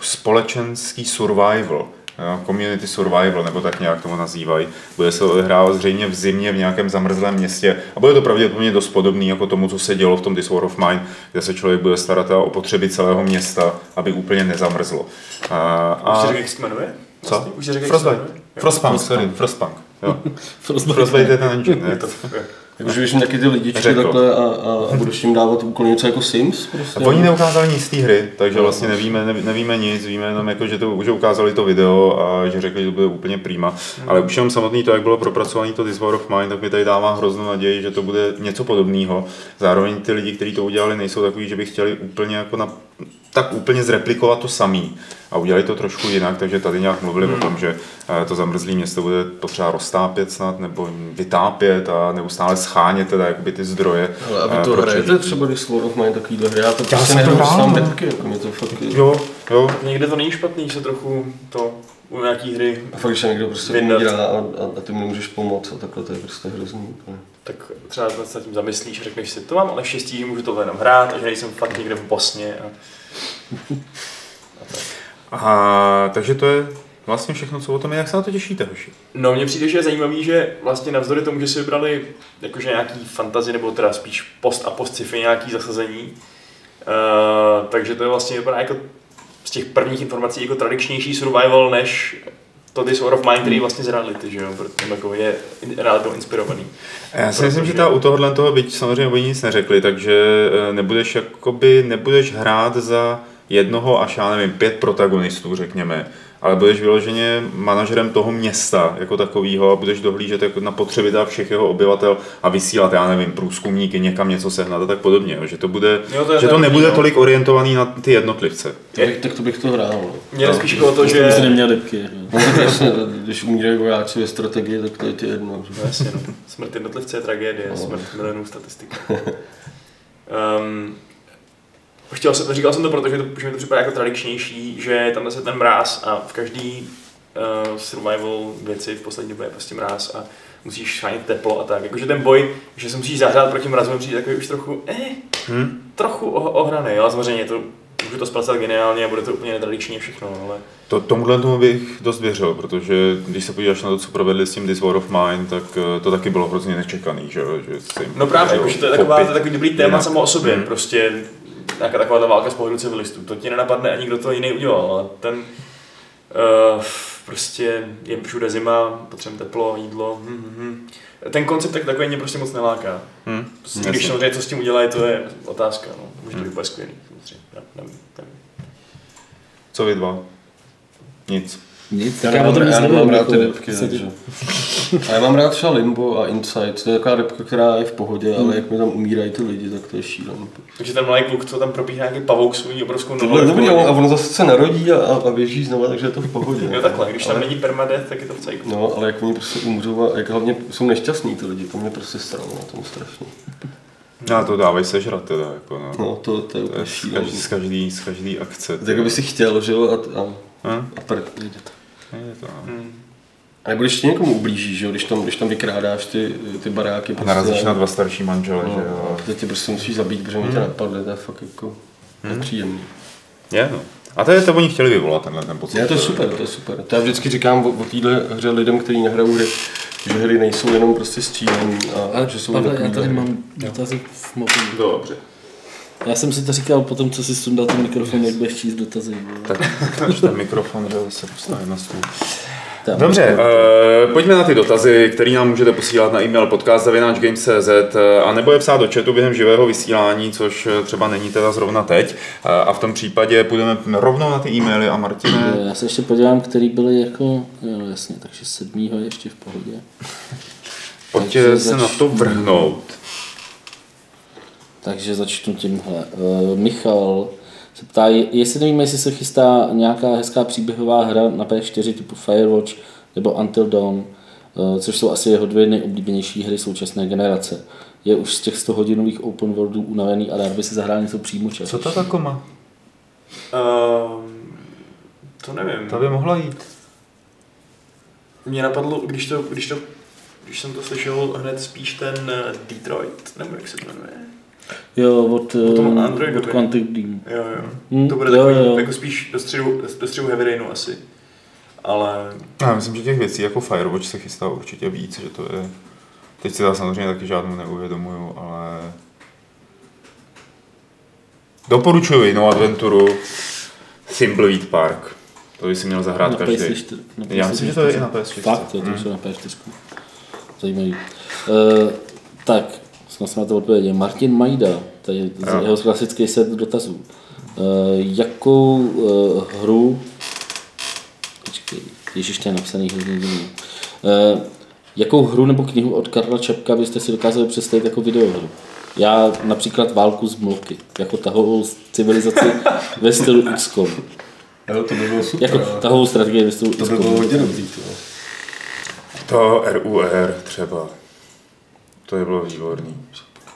společenský survival. Jo, Community survival, nebo tak nějak tomu nazývají. Bude se odehrávat zřejmě v zimě v nějakém zamrzlém městě a bude to pravděpodobně dost podobný jako tomu, co se dělo v tom This War of Mine, kde se člověk bude starat o potřeby celého města, aby úplně nezamrzlo. A, Už si a řekl, jak se jmenuje? co? Už si řekl, jak se Frostbite. jmenuje? Jo. Frostpunk, sorry, Frostpunk. Jo. Frostbite. Frostbite je ten engine, ne? Jakože jim taky ty lidičky Řekl. takhle a, a, a budeš jim dávat úkoly něco jako Sims prostě. A oni neukázali nic z té hry, takže vlastně nevíme, neví- nevíme nic, víme jenom, jako, že, to, že ukázali to video a že řekli, že to bude úplně prima. Ale už jenom samotný to, jak bylo propracované to This War of Mine, tak mi tady dává hroznou naději, že to bude něco podobného. Zároveň ty lidi, kteří to udělali, nejsou takový, že by chtěli úplně jako na, tak úplně zreplikovat to samý. A udělali to trošku jinak, takže tady nějak mluvili o tom, že eh, to zamrzlé město bude potřeba roztápět snad, nebo vytápět a neustále schánět teda jakoby ty zdroje. Ale aby eh, to hrajete třeba když of Mine takovýhle hry, já to prostě to nehraju hrál, sám no. depky, jako mě to fakt... Jo, jo, Někde to není špatný, že trochu to u nějaký hry, A fakt, když se někdo prostě Vydat. umírá a, a, a, ty mu nemůžeš pomoct a takhle, to je prostě hrozný. úplně. Tak třeba se nad tím zamyslíš a řekneš si, to mám ale štěstí, že můžu to jenom hrát a že nejsem fakt někde v Bosně. A... A, takže to je vlastně všechno, co o tom je. Jak se na to těšíte, hoši? No, mně přijde, že je zajímavý, že vlastně navzdory tomu, že si vybrali jakože nějaký fantazy, nebo teda spíš post a post sci nějaký zasazení, uh, takže to je vlastně vypadá jako z těch prvních informací jako tradičnější survival, než to This War of Mine, který vlastně z reality, že jo, protože jako je realitou inspirovaný. Já si myslím, že ta u tohohle toho, byť samozřejmě oni nic neřekli, takže eh, nebudeš jakoby, nebudeš hrát za jednoho až já nevím, pět protagonistů, řekněme, ale budeš vyloženě manažerem toho města jako takového a budeš dohlížet jako na potřeby všech jeho obyvatel a vysílat, já nevím, průzkumníky někam něco sehnat a tak podobně, jo, že to, bude, Jo, to že to nebude no. tolik orientovaný na ty jednotlivce. To bych, tak to bych to hrál. No. Mě jde spíš o to, že... že... neměl depky. No tak jasně, když umírají vojáci ve strategii, tak to je ti jedno. že? No, jasně, no. Smrt jednotlivce je tragédie, smrt milionů statistika. Um, chtěl jsem, říkal jsem to, protože to, že mi to připadá jako tradičnější, že tam zase ten mráz a v každý uh, survival věci v poslední době je prostě mráz a musíš chránit teplo a tak. Jakože ten boj, že se musíš zahrát proti mrazu, přijde takový už trochu, eh, Hm? trochu oh, ohraný, jo, samozřejmě to můžu to zpracovat geniálně a bude to úplně netradičně všechno, ale To, tomuhle tomu bych dost věřil, protože když se podíváš na to, co provedli s tím This War of Mine, tak eh, to taky bylo hrozně nečekaný, že, že se jim No právě, jakože to je taková, to je takový dobrý téma jinak. samo o sobě, Mhm. prostě nějaká taková ta válka z pohledu civilistů, to ti nenapadne ani kdo to jiný udělal, ale ten uh, prostě je všude zima, potřebujeme teplo, jídlo, hm, hm, hm. Ten koncept tak takový mě prostě moc neláká. Hm? Prostě, když samozřejmě co s tím udělají, to je otázka, no. Může to být úplně skvělý, samozřejmě. Ne, ne, ne. Co vy dva? Nic. Nic, Já tak já o nemám, tom nic já nevím. A já mám rád třeba Limbo a Inside, to je taková depka, která je v pohodě, ale jak mi tam umírají ty lidi, tak to je šílený. Takže ten malý kluk, co tam probíhá nějaký pavouk svůj obrovskou Tohle je dobrý, v pohodě. a ono zase se narodí a, a běží znova, takže je to v pohodě. Jo takhle, když tam ale, není permadeath, tak je to v cajku. No, ale jak oni prostě umřou a jak hlavně jsou nešťastní ty lidi, to mě prostě stralo na tom strašně. No to dávaj sežrat teda, jako no. No, to, to je To úplně je z každý, z každý, z každý akce. Tak by si chtěl, že jo, a, a, Hm? a prd. Nejde to, no. Hmm. A nebo když ti někomu ublížíš, že jo, když tam, když tam vykrádáš ty, ty baráky. Prostě, Narazíš na dva starší manžele, že No, jo. teď tě prostě musíš zabít, protože mi tě napadly, to je fakt jako nepříjemný. Je, no. A to je to, oni chtěli vyvolat, tenhle ten pocit. Ne, to je super, to je super. To já vždycky říkám o, o téhle hře lidem, kteří nehrajou hry, že hry nejsou jenom prostě střílení a Ale že jsou Pavle, já takový tady hry. mám dotazy v mobilu. Dobře. Já jsem si to říkal potom, co si sundal ten mikrofon, jak budeš číst dotazy. Tak až ten mikrofon, že se postaví na stůl. Tam. Dobře, uh, pojďme na ty dotazy, které nám můžete posílat na e-mail podcast.games.cz a nebo je psát do chatu během živého vysílání, což eh, třeba není teda zrovna teď. Uh, a v tom případě půjdeme rovnou na ty e-maily a Martine, Já se ještě podívám, který byly jako, jo jasně, takže sedmýho je ještě v pohodě. pojďte takže se na zač- to vrhnout. Takže začnu tímhle. Uh, Michal se ptá, je- jestli nevíme, jestli se chystá nějaká hezká příběhová hra na P4 typu Firewatch nebo Until Dawn, uh, což jsou asi jeho dvě nejoblíbenější hry současné generace. Je už z těch 100 hodinových open worldů unavený a rád by si zahrál něco přímo čas. Co to tako má? Um, to nevím. To by mohlo jít. Mě napadlo, když to, když to, když jsem to slyšel hned spíš ten eh, Detroit, nebo jak se to jmenuje. Jo, od, O tom uh, Androidovi. od Quantic Dream. Jo, jo. Hmm, to bude jo, takový, jo. jako spíš do středu, do středu Heavy Rainu asi. Ale Já myslím, že těch věcí jako Firewatch se chystá určitě víc, že to je... Teď si já samozřejmě taky žádnou neuvědomuju, ale... Doporučuji jinou adventuru Thimbleweed Park. To by si měl zahrát Na každý. PS4. Na Já myslím, že to je i na PS4. Fakt, jo, to Mm. jsou na PS4. Zajímavý. Uh, Tak, snad jsme na to odpověděli. Martin Majda, to je Jo. jeho klasický set dotazů. Uh, jakou uh, hru... Počkej, Ježiš, to je napsaný hrozně divně. Uh, jakou hru nebo knihu od Karla Čepka byste si dokázali představit jako videohru? Já například válku z mloky, jako tahovou civilizaci ve stylu XCOM. Jo, to by bylo super. Jako tahovou strategii ve stylu to by bylo hodně dobrý. To. To RUR třeba. To je bylo výborný.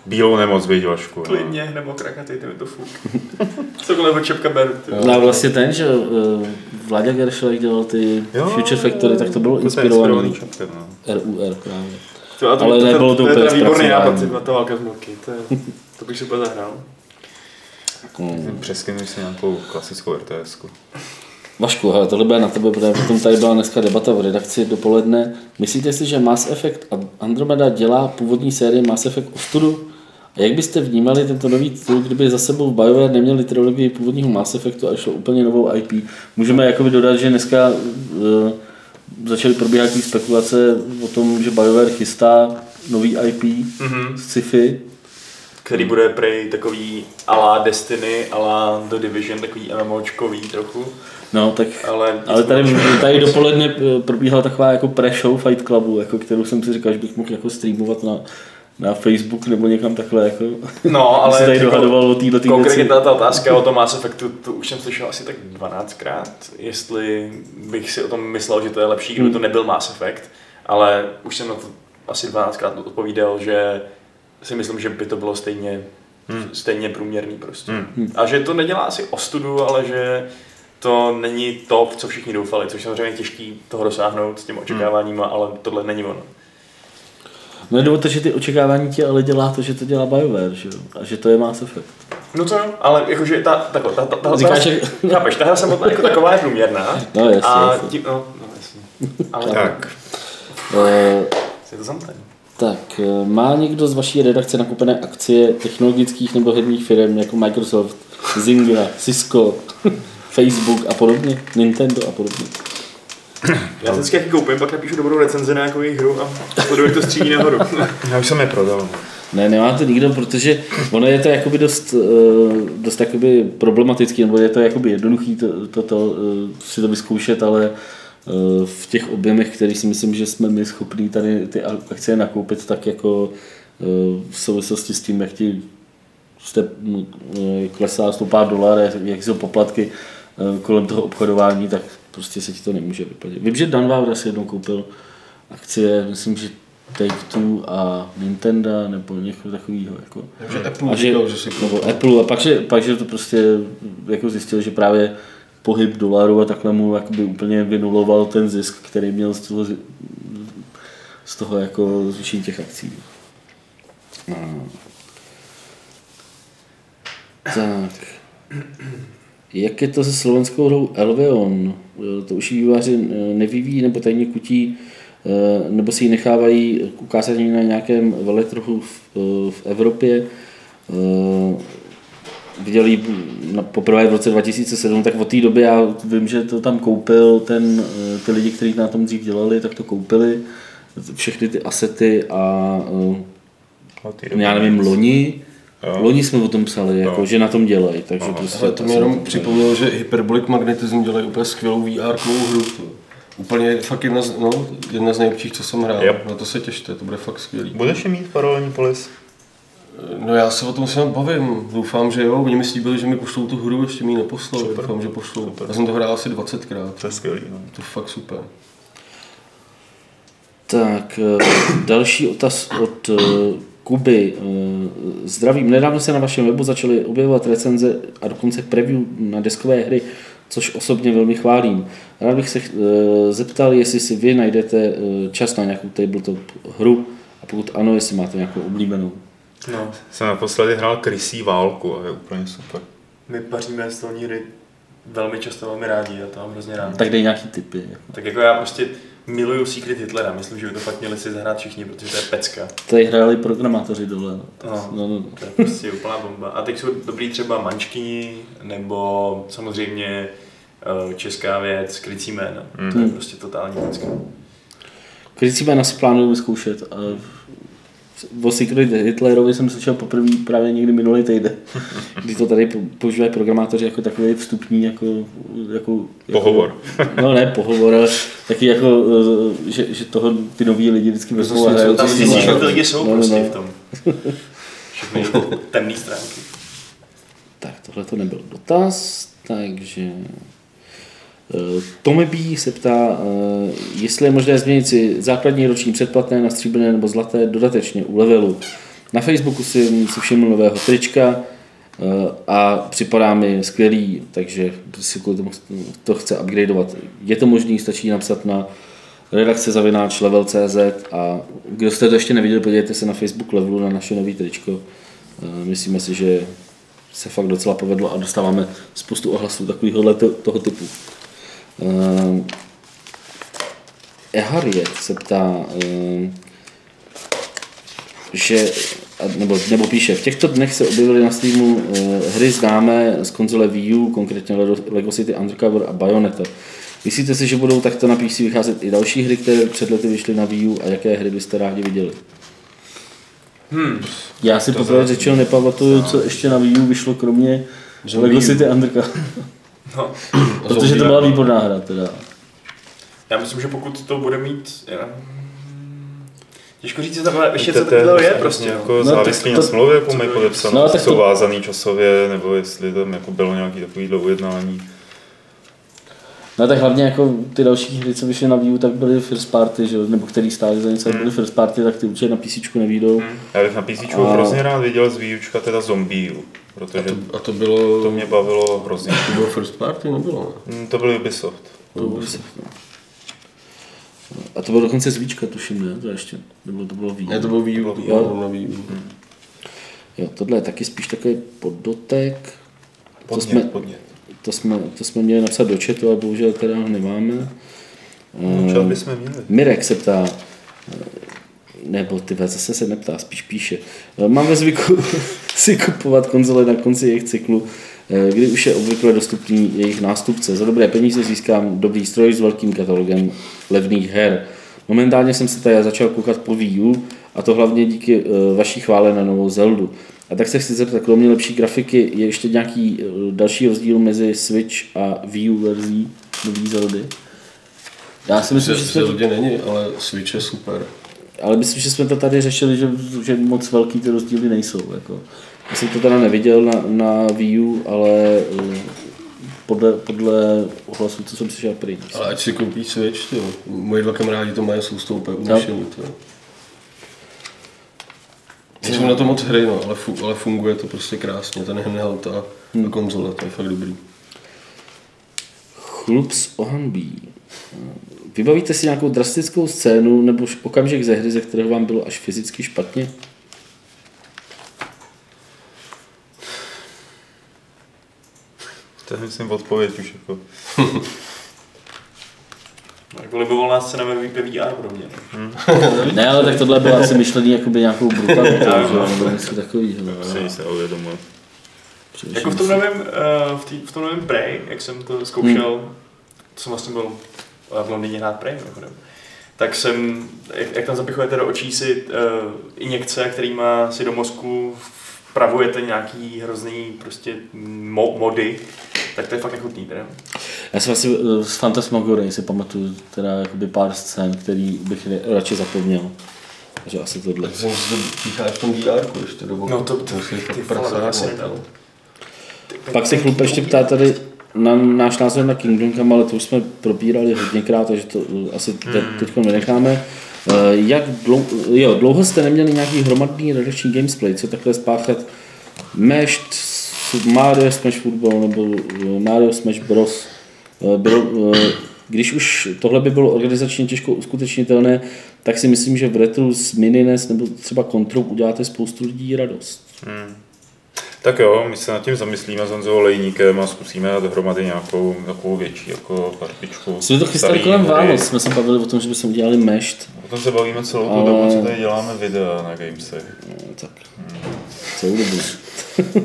Bílou nemoc, Vašku. no. Klidně, nebo krakatej, ty mi to fuk. Cokoliv od čepka beru. No a vlastně ten, že uh, Vláďa Geršel dělal ty Jo, Future Factory, tak to bylo to je inspirovaný Čapkem, no. RUR právě. To, a to, Ale to, nebylo to to, to, úplně je výborný nápad, ta válka z mlky. To, je, to bych si úplně zahrál. Hmm. Si nějakou klasickou RTS. Vašku, hele, tohle bude na tebe, protože potom tady byla dneska debata v redakci dopoledne. Myslíte si, že Mass Effect a Andromeda dělá původní sérii Mass Effect ostudu? A jak byste vnímali tento nový titul, kdyby za sebou v BioWare neměli trilogii původního Mass Effectu a šlo úplně novou IP? Můžeme jakoby dodat, že dneska uh, začaly probíhat ty spekulace o tom, že BioWare chystá nový IP Mhm. z sci-fi. Který bude prej takový ala Destiny, ala The Division, takový MMOčkový trochu. No, tak Ale, Ale tady, tady dopoledne eh, probíhala taková jako pre-show Fight Clubu, jako kterou jsem si říkal, že bych mohl jako streamovat na, na Facebook nebo někam takhle, jako, No, ale se tady jako dohadoval o této věci. Konkrétně ta, ta otázka o tom Mass Effectu, tu už jsem slyšel asi tak 12krát, jestli bych si o tom myslel, že to je lepší, kdyby to nebyl Mass Effect, ale už jsem na to asi 12krát odpovídal, že si myslím, že by to bylo stejně, hmm. stejně průměrný prostě. Hmm. A že to nedělá asi ostudu, ale že to není to, co všichni doufali, což samozřejmě je těžký toho dosáhnout s těmi očekáváníma, ale tohle není ono. No nebo to, že ty očekávání tě ale dělá to, že to dělá BioWare, že jo? A že to je Mass Effect. No co, jo, ale jakože ta, takhle, ta, ta, ta, Říkáš, ta, že- chápeš, ta hra samotná jako taková je průměrná. No jasně, a jasně. tím, no, no jasně. Ale Tak, Eh, je to zamten. tak, eh, má někdo z vaší redakce nakupené akcie technologických nebo herních firm jako Microsoft, Zynga, Cisco, Facebook a podobně, Nintendo a podobně? Já vždycky jak koupím, pak napíšu dobrou recenzi na nějakou hru a sleduju, to střílí nahoru. já už jsem je prodal. Ne, nemá to nikdo, protože ono je to jakoby dost, eh, dost jakoby problematický, nebo je to jakoby jednoduchý to, to, to, eh, si to vyzkoušet, ale eh, v těch objemech, který si myslím, že jsme my schopní tady ty akcie nakoupit, tak jako eh, v souvislosti s tím, jak ti jste, mm, klesá, stoupá dolar, jak- jak jsou poplatky kolem toho obchodování, tak prostě se ti to nemůže vyplatit. Vím, že Dan Vávra si jednou koupil akcie, myslím, že Take-Two a Nintendo nebo někoho takového. Jako. Že Apple A že, říkal, že si nebo Apple a pak, že, pak, že to prostě jako zjistil, že právě pohyb dolaru a takhle mu jakoby úplně vynuloval ten zisk, který měl z toho, z toho jako zvýšení těch akcí. No. Tak. Jak je to se slovenskou hrou Elveon? To už ji vývojáři nevyvíjí nebo tajně kutí, eh, nebo si ji nechávají ukázat na nějakém veletrhu v, eh, v Evropě. Eh, Viděli ji poprvé v roce 2007, tak od té doby já vím, že to tam koupil ten, eh, ty lidi, kteří na tom dřív dělali, tak to koupili všechny ty asety a eh, já nevím, loni, Jo. loni jsme o tom psali, jako, Jo. že na tom dělají, takže prostě Ale to mi jenom připomnělo, že Hyperbolic Magnetism dělají úplně skvělou VR hru. To. Úplně fakt jedna z, no, jedna z nejlepších, co jsem hrál. Yep. Na to se těšte, to bude fakt skvělý. Budeš je mít paralelní polis? No já se o tom s bavím. Doufám, že jo. Oni mi slíbili, že mi pošlou tu hru, ještě mi ji neposlali. Doufám, že pošlou. Super. Já jsem to hrál asi 20krát. To je skvělý, no. To je fakt super. Tak, eh, další otaz od eh, Kuby. Eh, Zdravím, nedávno se na vašem webu začaly objevovat recenze a dokonce preview na deskové hry, což osobně velmi chválím. Rád bych se eh, zeptal, jestli si vy najdete eh, čas na nějakou tabletop hru a pokud ano, jestli máte nějakou oblíbenou. No, Jsem naposledy hrál Krysí válku a je úplně super. my paříme stolní hry velmi často velmi rádi a to mám hrozně rád. Tak dej nějaký tipy. Jako. Tak jako já prostě miluju Secret Hitlera, myslím, že by to fakt měli si zahrát všichni, protože to je pecka. Tady hráli programátoři dole. No. No. No, no. To je prostě úplná bomba. A teď jsou dobrý třeba Mančky, nebo samozřejmě eh, česká věc, krycí jména. Mm. To je prostě totální pecka. Krycí jména si plánuju vyzkoušet a O Secret Hitlerovi jsem slyšel poprvé právě někdy minulý týden, kdy to tady po- používají programátoři jako takový vstupní, jako, jako, Pohovor. Jako, no ne pohovor, ale taky jako, eh, že, že toho ty noví lidi vždycky vezmou a hrajou Tam zjistíš, že ty lidi jsou No, no, prostě no. v tom. Všechny temné stránky. Tak tohle to nebyl dotaz, takže eh, Tommy B se ptá, eh, jestli je možné změnit si základní roční předplatné na stříbrné nebo zlaté dodatečně u levelu. Na Facebooku si, si všiml nového trička eh, a připadá mi skvělý, takže si kvůli tomu to chce upgradeovat. Je to možný, stačí napsat na redakce zavináč level.cz a kdo jste to ještě neviděli, podívejte se na Facebook levelu na naše nový tričko. Myslíme si, že se fakt docela povedlo a dostáváme spoustu ohlasů takového toho typu. Uh, Ehariet se ptá, uh, že, nebo, nebo píše, v těchto dnech se objevily na Steamu uh, hry známé z konzole Wii U, konkrétně Lego- City Undercover a Bayonetta. Myslíte si, že budou takto na PC vycházet i další hry, které před lety vyšly na Wii U a jaké hry byste rádi viděli? Hmm. Já si poprvé řečeno nepamatuju, co ještě na Wii U vyšlo kromě. Lego City Undercover. No. Protože to byla výborná hra teda. Já myslím, že pokud to bude mít... Já... Těžko říct, tam ještě co To je prostě prostě. jako No, závislý na smlouvě, jakou co mají podepsanou, no, no, jsou to- vázaný časově, nebo jestli tam jako bylo nějaký takový ujednání. No tak hlavně jako ty další hry, co vyšly na Wii tak byly first party, že? jo, nebo který stály za něco, hmm. byly first party, tak ty určitě na PC nevídou. Hmm. Já bych na PC A- hrozně rád viděl z výučka teda zombie, protože A to bylo, to mě bavilo hrozně. to bylo first party, nebylo? ne? Hm, To byl Ubisoft. To bylo no. A to bylo dokonce z Víčka, tuším, ne? To ještě, nebo to bylo Wii. Ne, to bylo Wii to Jo. bylo na Wii U. Jo, tohle je taky spíš takový poddotek. To Podnět, jsme, podnět. To, jsme, to jsme měli napsat do chatu, ale bohužel teda ho nemáme. No, čas bychom měli. Mirek se ptá, nebo ty zase se neptá, spíš píše. Mám ve zvyku si kupovat konzole na konci jejich cyklu, eh, kdy už je obvykle dostupný jejich nástupce. Za dobré peníze získám dobrý stroj s velkým katalogem levných her. Momentálně jsem se tady začal koukat po Wii U a to hlavně díky eh, vaší chvále na novou Zeldu. A tak se chci zeptat, kromě lepší grafiky, je ještě nějaký eh, další rozdíl mezi Switch a Wii U verzí nový Zeldy? Já si myslím, že jsme to Zeldě není, ale Switch je super. ale myslím, že jsme to tady řešili, že, že moc velký ty rozdíly nejsou. Jako. Já jsem to teda neviděl na, na Wii U, ale eh, podle, podle ohlasů, co jsem slyšel prý. Ale ať si koupí Switch, ty. Moji dva kamarádi to mají, jsou z toho úplně ty. Nejsou na to moc hry, no, ale, fu, ale funguje to prostě krásně, ten handheld a, a konzole, to je fakt dobrý. Chlups Ohanbí. Vybavíte si nějakou drastickou scénu nebo okamžik ze hry, ze kterého vám bylo až fyzicky špatně? To je myslím odpověď už jako. Jako libovolná scéna ve ve VR pro mě. Ne, ale tak tohle bylo asi myšlený jakoby nějakou brutalitou, že jo, nebo něco takového. Si nic neuvědomuje. Jako v tom novém, uh, v, tý, v tom novém Prey, jak jsem to zkoušel, Hmm. to jsem vlastně byl eh, v Londýně hrát Prey, mimochodem, tak jsem, jak, jak tam zapichujete do očí si uh, injekce, kterýma si do mozku vpravujete nějaký hrozný prostě mo- mody, tak to je fakt nechutný teda. Já si vlastně eh, z Fantasmagory si pamatuju teda jakoby pár scén, který bych radši zapomněl. Takže asi tohle. Tak jsem si to píchá v tom VR ještě do boku. No to, to, ty, asi nedal. to. Pak se chlup ještě ptá tady na náš názor na Kingdom Come, ale to už jsme probírali hodněkrát, takže to uh, asi te, teď vynecháme. Uh, Jak dlouho, jo, dlouho jste neměli nějaký hromadný redakční gamesplay, co takhle spáchat Mesh, Mario Smash Football nebo Mario Smash Bros. Uh, Bylo, uh, když už tohle by bylo organizačně těžko uskutečnitelné, tak si myslím, že v retru s Minines nebo třeba Control uděláte spoustu lidí radost. Tak jo, my se nad tím zamyslíme s Honzou Olejníkem a zkusíme dát dohromady nějakou takovou větší jako partičku. Jsme to chystali kolem. Vánoc, jsme se bavili o tom, že bychom udělali mešt. O tom se bavíme celou tu dobu, co tady děláme videa na Gamesech. No, tak, celou dobu.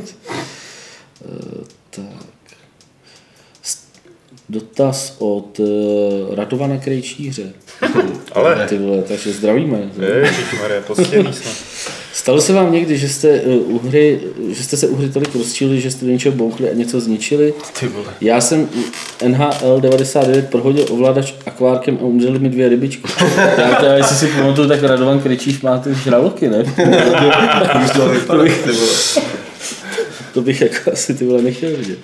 Eh, tak. Dotaz od uh, Radovana Krejčíře. Ale, Ty vole, takže zdravíme. ježišmarja, postěný jsme. Stalo se vám někdy, že jste, uh, u hry, že jste se u hry tolik rozčili, že jste do něčeho bouchli a něco zničili? Ty vole. Já jsem NHL 99 prohodil ovladač akvárkem a umřeli mi dvě rybičky. Já teda, jestli si pamatuju, tak Radovan Kryčíš má ty žraloky, ne? to vole. To bych jako asi ty vole nechtěl vidět.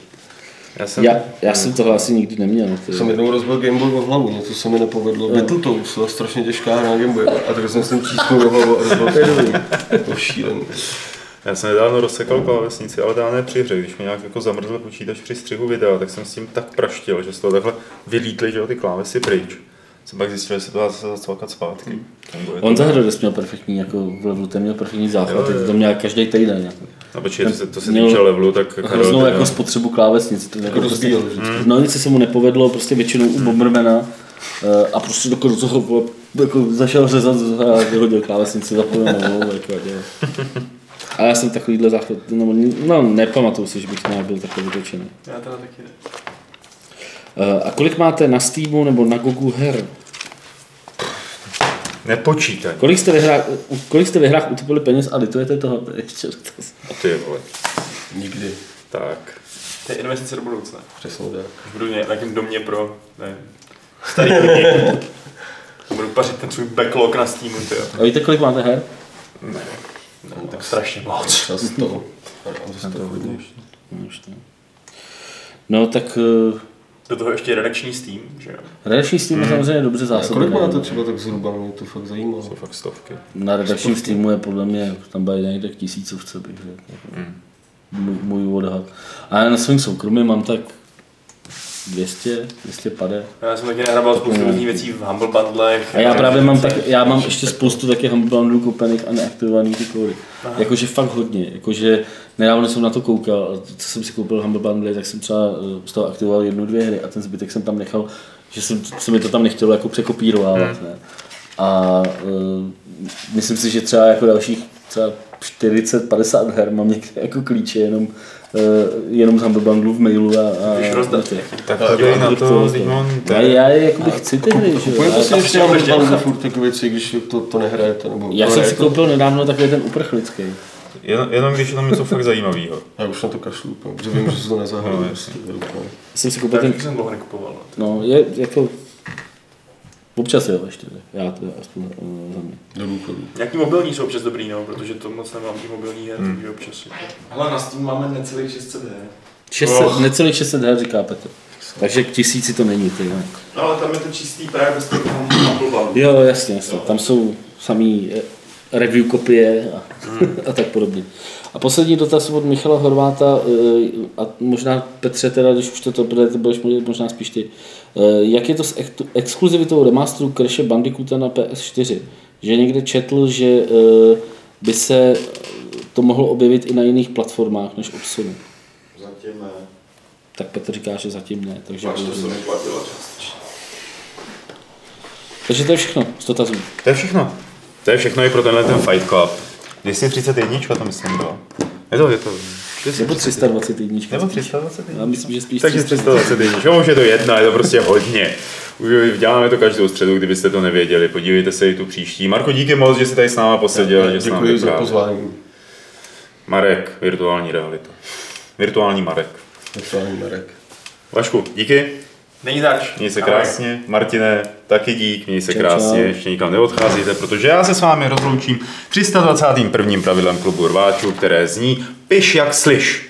Já jsem, Já, já jsem tohle asi nikdy neměl. Ty. Jsem jednou rozbil Gameboy o hlavu, něco se mi nepovedlo. Battletoads, to je strašně těžká hra na Gameboy. A tak jsem s tím čísknul do hlavu a rozbil to je dobrý. To šílený. já jsem nedávno rozsekal klávesnici, ale dá ne při hře. Když mi nějak jako zamrzl počítač při střihu videa, tak jsem s tím tak praštil, že z toho takhle vylítly že jo, ty klávesy pryč. Jsem pak zjistil, že se to dá zase zacvakat zpátky. To. On za Hrodes měl perfektní, jako v levelu, ten měl perfektní záchvat, Jo, jo. to měl každý týden. Jako. No počkej, to se, to se týče levelu, tak Hroznou Karel, jako spotřebu klávesnic. To jako prostě, rozbíjel vždycky. no nic se mu nepovedlo, prostě většinou u Bombermana eh, a prostě do toho vole, jako zašel řezat a vyhodil klávesnici, zapojil novou. Jako, a a já jsem takovýhle záchvat, no, no nepamatuju si, že bych nějak byl takový vytočený. Já teda taky ne. Eh, a kolik máte na Steamu nebo na Gogu her? Nepočítaj. Kolik jste, ve hrách, kolik jste ve hrách utopili peněz a litujete toho? To je ještě dotaz. Ty vole. Nikdy. Tak. To je investice do budoucna. Přesně tak. Budu ně, nějakým domě pro, nevím, starý budu pařit ten svůj backlog na Steamu, tyjo. A víte, kolik máte her? No, tak strašně moc. Čas to. To hodně. No. No tak eh, Do toho ještě redakční Steam, že jo. redakční Steam je samozřejmě dobře A zásobený. kolik máte třeba tak zhruba, mě to fakt zajímalo. Jsou fakt stovky. Na redakčním Steamu je podle mě, tam bude někde tisícovce, bych řekl. Mm. Můj, můj odhad. A já na svém soukromí mám tak 200, 250. Já jsem taky nahrával spoustu různých věcí v Humble Bundlech. A já právě mám, tak, já mám ještě spoustu taky Humble Bundlů koupených a neaktivovaných ty kódy. Jakože fakt hodně. Jakože nedávno jsem na to koukal, a co jsem si koupil Humble Bundle, tak jsem třeba eh, z toho aktivoval jednu, dvě hry a ten zbytek jsem tam nechal, že jsem, se mi to tam nechtělo jako překopírovávat. Ne? A uh, myslím si, že třeba jako dalších třeba 40-50 her mám někde jako klíče jenom, jenom z Humble Bundlu v mailu a, a rozdat. ty. Tak Ale podívej na to- to, to- mám Já, já jakoby chci ty hry, že jo. Kupujete si ještě na Bundle furt takové věci, když to, to nehrajete? Nebo Já to jsem si koupil nedávno takový ten uprchlický. Jen, jenom když je tam něco fakt zajímavého. Já už na to kašlu, protože vím, že se to nezahraju. No, prostě. Jsem si koupil ten, jsem dlouho nekupoval. no. no je jako, občas jo ještě, já to aspoň uh, za mě. Do důchodu. Nějaký mobilní jsou občas dobrý, no, protože to moc nemám ty mobilní her, takže občas jako... Hele, na Steam máme necelých 600 her. 600, Oh. necelých 600 her, říká Petr. Takže k tisíci to není, ty jo. No, ale tam je to čistý právě bez toho Bundle. Jo, jasně, jasně. Tam jsou samý eh, review kopie a, a tak podobně. A poslední dotaz od Michala Horváta, eh, a možná Petře, teda, když už to, to, to budeš mluvit možná spíš ty. Eh, Jak je to s ex- exkluzivitou remasteru Crash Bandicoota na PS4? Že někde četl, že eh, by se to mohlo objevit i na jiných platformách než od Sony. Zatím ne. Tak Petr říká, že zatím ne. Takže, Až to se mi platilo částečně. takže to je všechno z dotazů. To je všechno. To je všechno i pro tenhle ten Fight Club. 231 to myslím bylo. Je to, je to. Nebo 321. Nebo 321. Já myslím, že spíš Takže 321. Jo, už je to jedna, je to prostě hodně. Už děláme to každou středu, kdybyste to nevěděli. Podívejte se i tu příští. Marko, díky moc, že jsi tady s náma poseděl. jsi nám Děkuji za pozvání. Marek, virtuální realita. Virtuální Marek. Virtuální Marek. Vašku, díky. Není zač. Měj se Ahoj. krásně. Martine, taky dík. Měj se Čau, krásně. čau. Ještě nikam neodcházíte, protože já se s vámi rozloučím 321. pravidlem klubu rváčů, které zní Piš jak slyš.